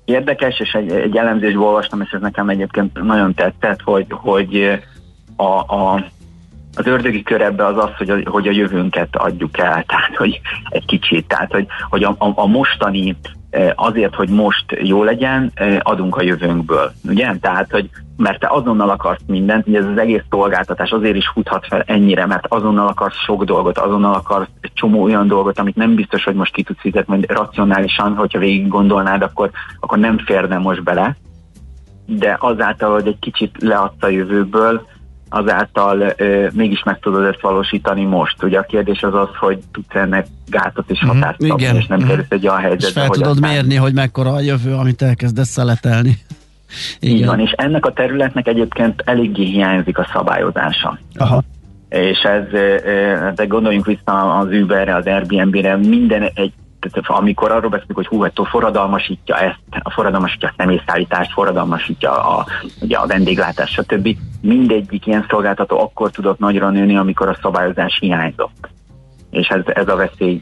érdekes, és egy, egy elemzésből olvastam, és ez nekem egyébként nagyon tetszett, hogy, hogy a, a, az ördögi kör az az, hogy a, hogy a jövőnket adjuk el, tehát hogy egy kicsit, tehát hogy, hogy a, a, a mostani azért, hogy most jó legyen, adunk a jövőnkből. Ugye? Tehát, hogy mert te azonnal akarsz mindent, ugye ez az egész szolgáltatás azért is futhat fel ennyire, mert azonnal akarsz sok dolgot, azonnal akarsz egy csomó olyan dolgot, amit nem biztos, hogy most ki tudsz fizetni, majd racionálisan, hogyha végig gondolnád, akkor, akkor nem férne most bele, de azáltal, hogy egy kicsit leadsz a jövőből, azáltal ö, mégis meg tudod ezt valósítani most. Ugye a kérdés az az, hogy tudsz ennek gátat és mhm. hatást mm, igen. és nem mm. kerülsz egy olyan helyzetbe, és fel hogy tudod aztán... mérni, hogy mekkora a jövő, amit elkezdesz szeletelni. Igen. Így van, és ennek a területnek egyébként eléggé hiányzik a szabályozása. Aha. És ez, de gondoljunk vissza az Uberre, az Airbnb-re, minden egy tehát amikor arról beszélünk, hogy hú, hát forradalmasítja ezt, a forradalmasítja a személyszállítást, forradalmasítja a, ugye a vendéglátás, stb. Mindegyik ilyen szolgáltató akkor tudott nagyra nőni, amikor a szabályozás hiányzott. És ez, ez a veszély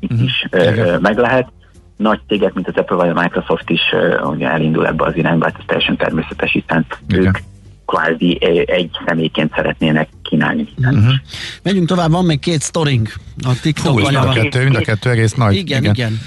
itt uh-huh. is ö, meg lehet. Nagy cégek, mint az Apple vagy a Microsoft is ö, ugye elindul ebbe az irányba, hát ez teljesen természetes, hiszen Igen. ők kvázi egy személyként szeretnének kínálni. Uh-huh. Megyünk tovább, van még két sztorink. A TikTok Hú, mind a kettő, mind a kettő egész nagy. Igen, igen. igen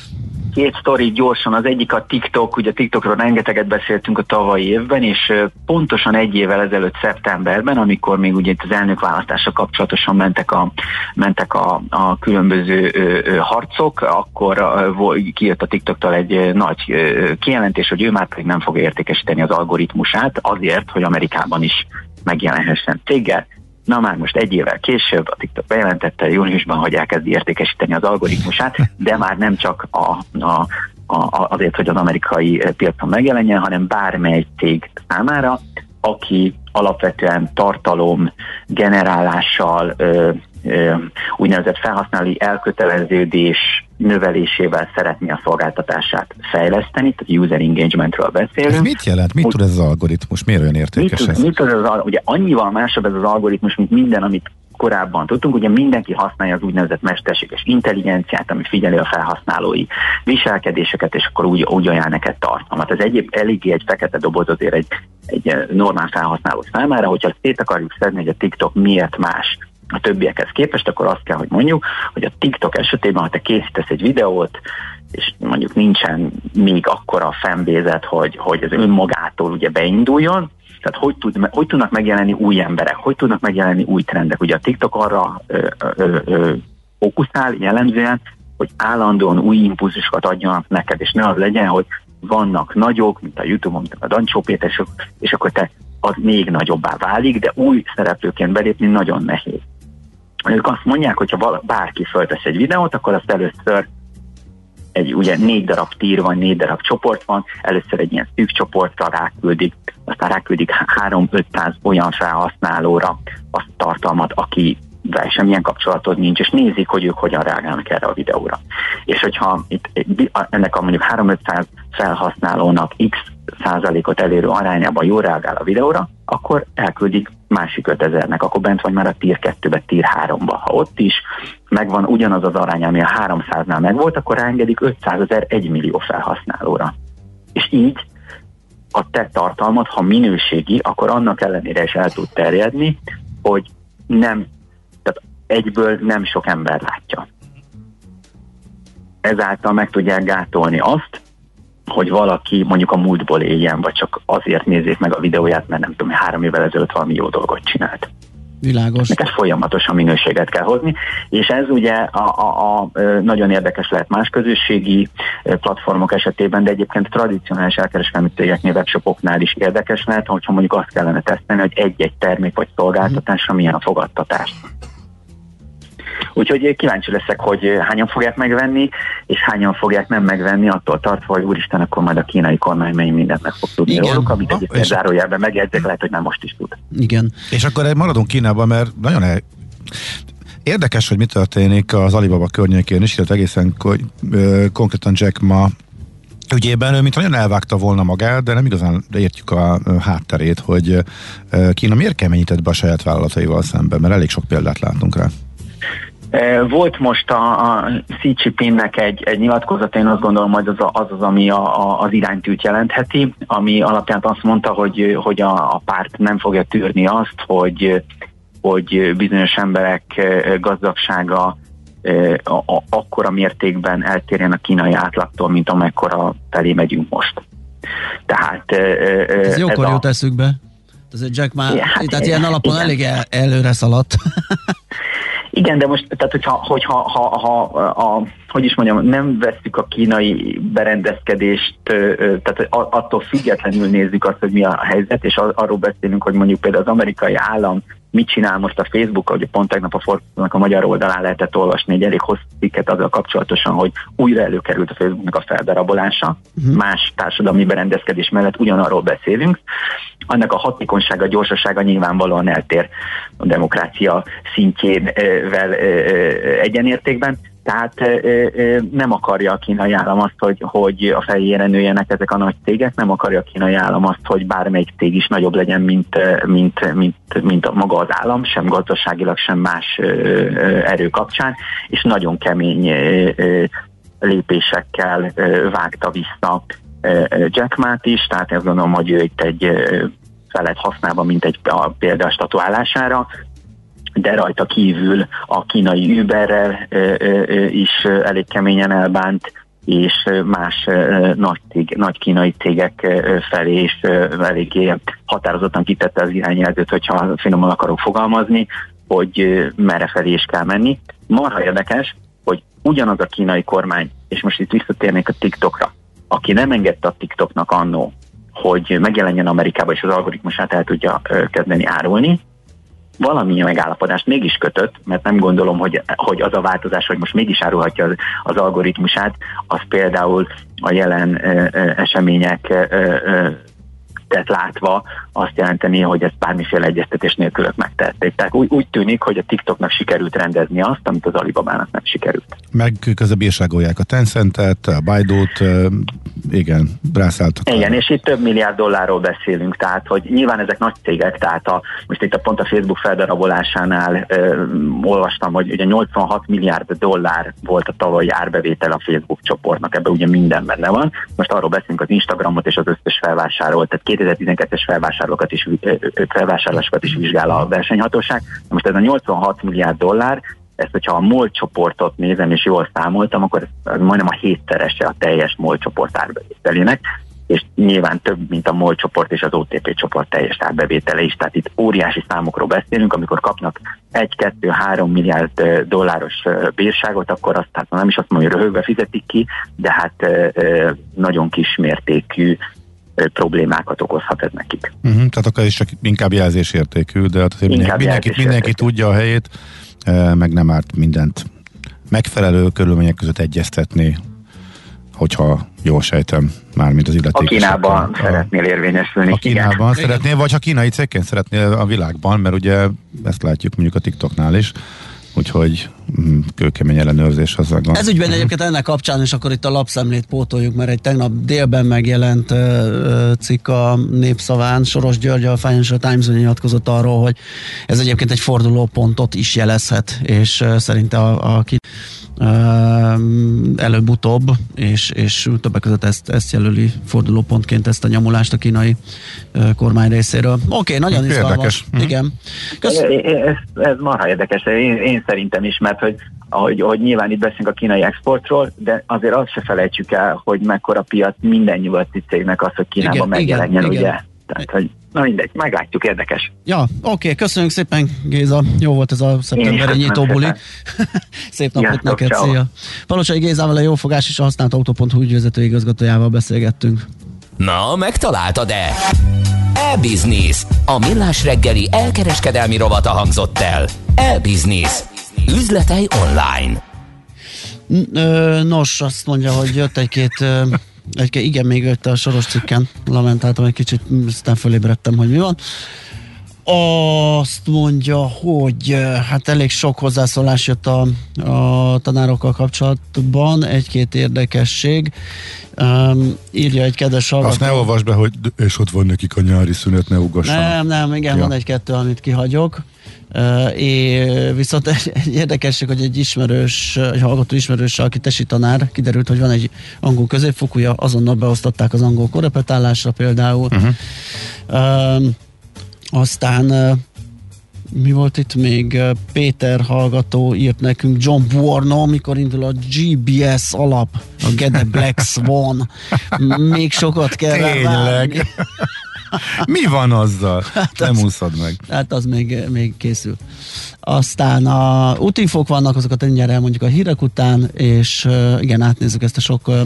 két sztori gyorsan. Az egyik a TikTok, ugye TikTokról rengeteget beszéltünk a tavalyi évben, és pontosan egy évvel ezelőtt szeptemberben, amikor még ugye itt az elnökválasztása kapcsolatosan mentek a, mentek a, a különböző ö, ö, harcok, akkor ö, kijött a TikToktól egy nagy ö, kijelentés, hogy ő már pedig nem fog értékesíteni az algoritmusát azért, hogy Amerikában is megjelenhessen céggel. Na már most egy évvel később a TikTok bejelentette júniusban, hogy elkezdi értékesíteni az algoritmusát, de már nem csak a, a, a, azért, hogy az amerikai piacon megjelenjen, hanem bármely cég számára, aki alapvetően tartalom generálással ö, úgynevezett felhasználói elköteleződés növelésével szeretné a szolgáltatását fejleszteni, tehát user engagementről beszélünk. Ez mit jelent? Mit tud ez az algoritmus? Miért olyan értékes mit, ez? Mit tud ez az, ugye annyival másabb ez az algoritmus, mint minden, amit korábban tudtunk, ugye mindenki használja az úgynevezett mesterséges intelligenciát, ami figyeli a felhasználói viselkedéseket, és akkor úgy, úgy ajánl neked tartalmat. Ez egyéb eléggé egy fekete doboz azért egy, egy normál felhasználó számára, hogyha szét akarjuk szedni, hogy a TikTok miért más a többiekhez képest, akkor azt kell, hogy mondjuk, hogy a TikTok esetében, ha te készítesz egy videót, és mondjuk nincsen még akkora a fembézet, hogy, hogy az önmagától ugye beinduljon, tehát hogy, tud, hogy tudnak megjelenni új emberek, hogy tudnak megjelenni új trendek. Ugye a TikTok arra ö, ö, ö, fókuszál jellemzően, hogy állandóan új impulzusokat adjanak neked, és ne az legyen, hogy vannak nagyok, mint a Youtube-on, mint a Dancsó Péter, és akkor te az még nagyobbá válik, de új szereplőként belépni nagyon nehéz. Ők azt mondják, hogyha bárki föltesz egy videót, akkor azt először egy ugye négy darab tír van, négy darab csoport van, először egy ilyen szűk csoportra ráküldik, aztán ráküldik 3-500 olyan felhasználóra azt tartalmat, aki de semmilyen kapcsolatod nincs, és nézik, hogy ők hogyan reagálnak erre a videóra. És hogyha itt ennek a mondjuk 3-500 felhasználónak x százalékot elérő arányában jól reagál a videóra, akkor elküldik másik 5000-nek, akkor bent vagy már a tier 2-be, tier 3-ba. Ha ott is megvan ugyanaz az arány, ami a 300-nál megvolt, akkor ráengedik 500 ezer 1 millió felhasználóra. És így a te tartalmat, ha minőségi, akkor annak ellenére is el tud terjedni, hogy nem, egyből nem sok ember látja. Ezáltal meg tudják gátolni azt, hogy valaki mondjuk a múltból éljen, vagy csak azért nézzék meg a videóját, mert nem tudom, három évvel ezelőtt valami jó dolgot csinált. Világos. Neked folyamatosan minőséget kell hozni, és ez ugye a, a, a, nagyon érdekes lehet más közösségi platformok esetében, de egyébként tradicionális elkereskedelmi cégeknél, webshopoknál is érdekes lehet, hogyha mondjuk azt kellene teszteni, hogy egy-egy termék vagy szolgáltatásra milyen a fogadtatás. Úgyhogy kíváncsi leszek, hogy hányan fogják megvenni, és hányan fogják nem megvenni, attól tartva, hogy úristen, akkor majd a kínai kormány mennyi mindent meg fog tudni Igen. róluk, amit egyébként zárójelben megjegyzek, lehet, hogy nem most is tud. Igen. És akkor maradunk Kínában, mert nagyon el, Érdekes, hogy mi történik az Alibaba környékén is, illetve egészen konkrétan Jack ma ügyében, mint nagyon elvágta volna magát, de nem igazán értjük a hátterét, hogy Kína miért keményített be a saját vállalataival szemben, mert elég sok példát látunk rá. Volt most a, a Xi Jinpingnek egy, egy nyilatkozat, én azt gondolom, hogy az az, az ami a, a, az iránytűt jelentheti, ami alapján azt mondta, hogy, hogy a, a párt nem fogja tűrni azt, hogy, hogy bizonyos emberek gazdagsága a, a, akkora mértékben eltérjen a kínai átlagtól, mint amekkora felé megyünk most. Tehát ez jókor jut eszükbe. Ez egy Jack már, ja, hát, tehát ilyen alapon igen. elég el, előre szaladt. Igen, de most, tehát hogyha, hogyha ha, ha, a, hogy is mondjam, nem veszük a kínai berendezkedést, tehát attól függetlenül nézzük azt, hogy mi a helyzet, és arról beszélünk, hogy mondjuk például az amerikai állam mit csinál most a Facebook, hogy pont tegnap a Forbes-nak a magyar oldalán lehetett olvasni egy elég hosszú cikket azzal kapcsolatosan, hogy újra előkerült a Facebooknak a feldarabolása, uh-huh. más társadalmi berendezkedés mellett ugyanarról beszélünk. Annak a hatékonysága, gyorsasága nyilvánvalóan eltér a demokrácia szintjével egyenértékben, tehát nem akarja a kínai állam azt, hogy, hogy a fejére nőjenek ezek a nagy cégek, nem akarja a kínai állam azt, hogy bármelyik cég is nagyobb legyen, mint, mint, mint, mint maga az állam, sem gazdaságilag, sem más erő kapcsán, és nagyon kemény lépésekkel vágta vissza Jack Ma-t is, tehát azt gondolom, hogy ő itt egy fel lett használva, mint egy a példa statuálására, de rajta kívül a kínai Uberrel is elég keményen elbánt, és más nagy, cég, nagy kínai cégek felé is eléggé határozottan kitette az irányelvőt, hogyha finoman akarok fogalmazni, hogy merre felé is kell menni. Marha érdekes, hogy ugyanaz a kínai kormány, és most itt visszatérnék a TikTokra, aki nem engedte a TikToknak annó, hogy megjelenjen Amerikába, és az algoritmusát el tudja kezdeni árulni, valamilyen megállapodást mégis kötött, mert nem gondolom, hogy, hogy az a változás, hogy most mégis árulhatja az, az algoritmusát, az például a jelen ö, ö, események ö, ö, tett látva azt jelenteni, hogy ezt bármiféle egyeztetés nélkül ők megtették. Tehát úgy, úgy tűnik, hogy a TikToknak sikerült rendezni azt, amit az Alibabának nem sikerült. Meg közben bírságolják a Tencentet, a Baidu-t, igen, rászálltak. Igen, és itt több milliárd dollárról beszélünk, tehát hogy nyilván ezek nagy cégek, tehát a, most itt a pont a Facebook feldarabolásánál ö, olvastam, hogy ugye 86 milliárd dollár volt a tavalyi árbevétel a Facebook csoportnak, ebben ugye minden benne van. Most arról beszélünk az Instagramot és az összes felvásárolt, tehát 2012-es felvásárlókat is, felvásárlásokat is vizsgál a versenyhatóság. Most ez a 86 milliárd dollár, ezt, hogyha a MOL csoportot nézem, és jól számoltam, akkor ez majdnem a hétszerese a teljes MOL csoport árbevételének, és nyilván több, mint a MOL csoport és az OTP csoport teljes árbevétele is. Tehát itt óriási számokról beszélünk, amikor kapnak 1-2-3 milliárd dolláros bírságot, akkor azt hát nem is azt mondom, hogy röhögve fizetik ki, de hát nagyon kis mértékű problémákat okozhat ez nekik. Uh-huh, tehát akkor is csak inkább jelzésértékű, de hát mindenki, mindenki, mindenki tudja a helyét, meg nem árt mindent megfelelő körülmények között egyeztetni, hogyha jól sejtem, mármint az illetékes. A Kínában a, szeretnél érvényesülni. A Kínában igen. szeretnél, vagy ha kínai cégként szeretnél a világban, mert ugye ezt látjuk mondjuk a TikToknál is, úgyhogy mm, kőkemény ellenőrzés az van. Ez ügyben egyébként ennek kapcsán is akkor itt a lapszemlét pótoljuk, mert egy tegnap délben megjelent uh, cikk a népszaván, Soros György a Financial times nyilatkozott arról, hogy ez egyébként egy fordulópontot is jelezhet, és uh, szerinte a, a előbb-utóbb, és, és többek között ezt, ezt jelöli fordulópontként ezt a nyomulást a kínai kormány részéről. Oké, okay, nagyon izgalmas. Érdekes. Mhm. Igen. Ez, ez marha érdekes. Én, én szerintem is, mert hogy ahogy, ahogy nyilván itt beszélünk a kínai exportról, de azért azt se felejtsük el, hogy mekkora piac minden nyugati cégnek az, hogy Kínában igen, megjelenjen, igen, ugye? Igen. Tehát, hogy na mindegy, meglátjuk, érdekes. Ja, oké, okay, köszönjük szépen Géza, jó volt ez a szeptemberi nyitóbuli. Szép napot Sziasztok, neked, ciao. szia. Palocsai Gézával a Jófogás és a használt autó.hu ügyvezető igazgatójával beszélgettünk. Na, megtaláltad-e? E-Business. A millás reggeli elkereskedelmi rovata hangzott el. E-Business. Üzletei online. Nos, azt mondja, hogy jött egy-két egy, igen, még jött a soros cikken, lamentáltam egy kicsit, aztán fölébredtem, hogy mi van. Azt mondja, hogy hát elég sok hozzászólás jött a, a tanárokkal kapcsolatban, egy-két érdekesség. Um, írja egy kedves hallgató. Azt ne olvasd be, hogy és ott van nekik a nyári szünet, ne ugassanak. Nem, nem, igen, ja. van egy-kettő, amit kihagyok. És viszont egy, egy érdekesség, hogy egy ismerős, egy hallgató ismerős, aki tesi tanár, kiderült, hogy van egy angol középfokúja, azonnal beosztották az angol korepetálásra például. Uh-huh. Uh, aztán uh, mi volt itt még? Péter hallgató írt nekünk John Buorno, mikor indul a GBS alap, a Get Black Swan. Még sokat kell Tényleg. Mi van azzal? Hát Nem az, úszod meg. Hát az még, még készül. Aztán a útinfók vannak, azokat ennyire elmondjuk a hírek után, és igen, átnézzük ezt a sok uh,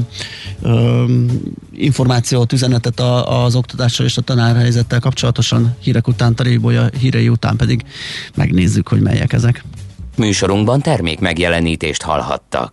um, információt, üzenetet a, az oktatással és a tanárhelyzettel kapcsolatosan hírek után, Tarébolya hírei után pedig megnézzük, hogy melyek ezek. Műsorunkban termék megjelenítést hallhattak.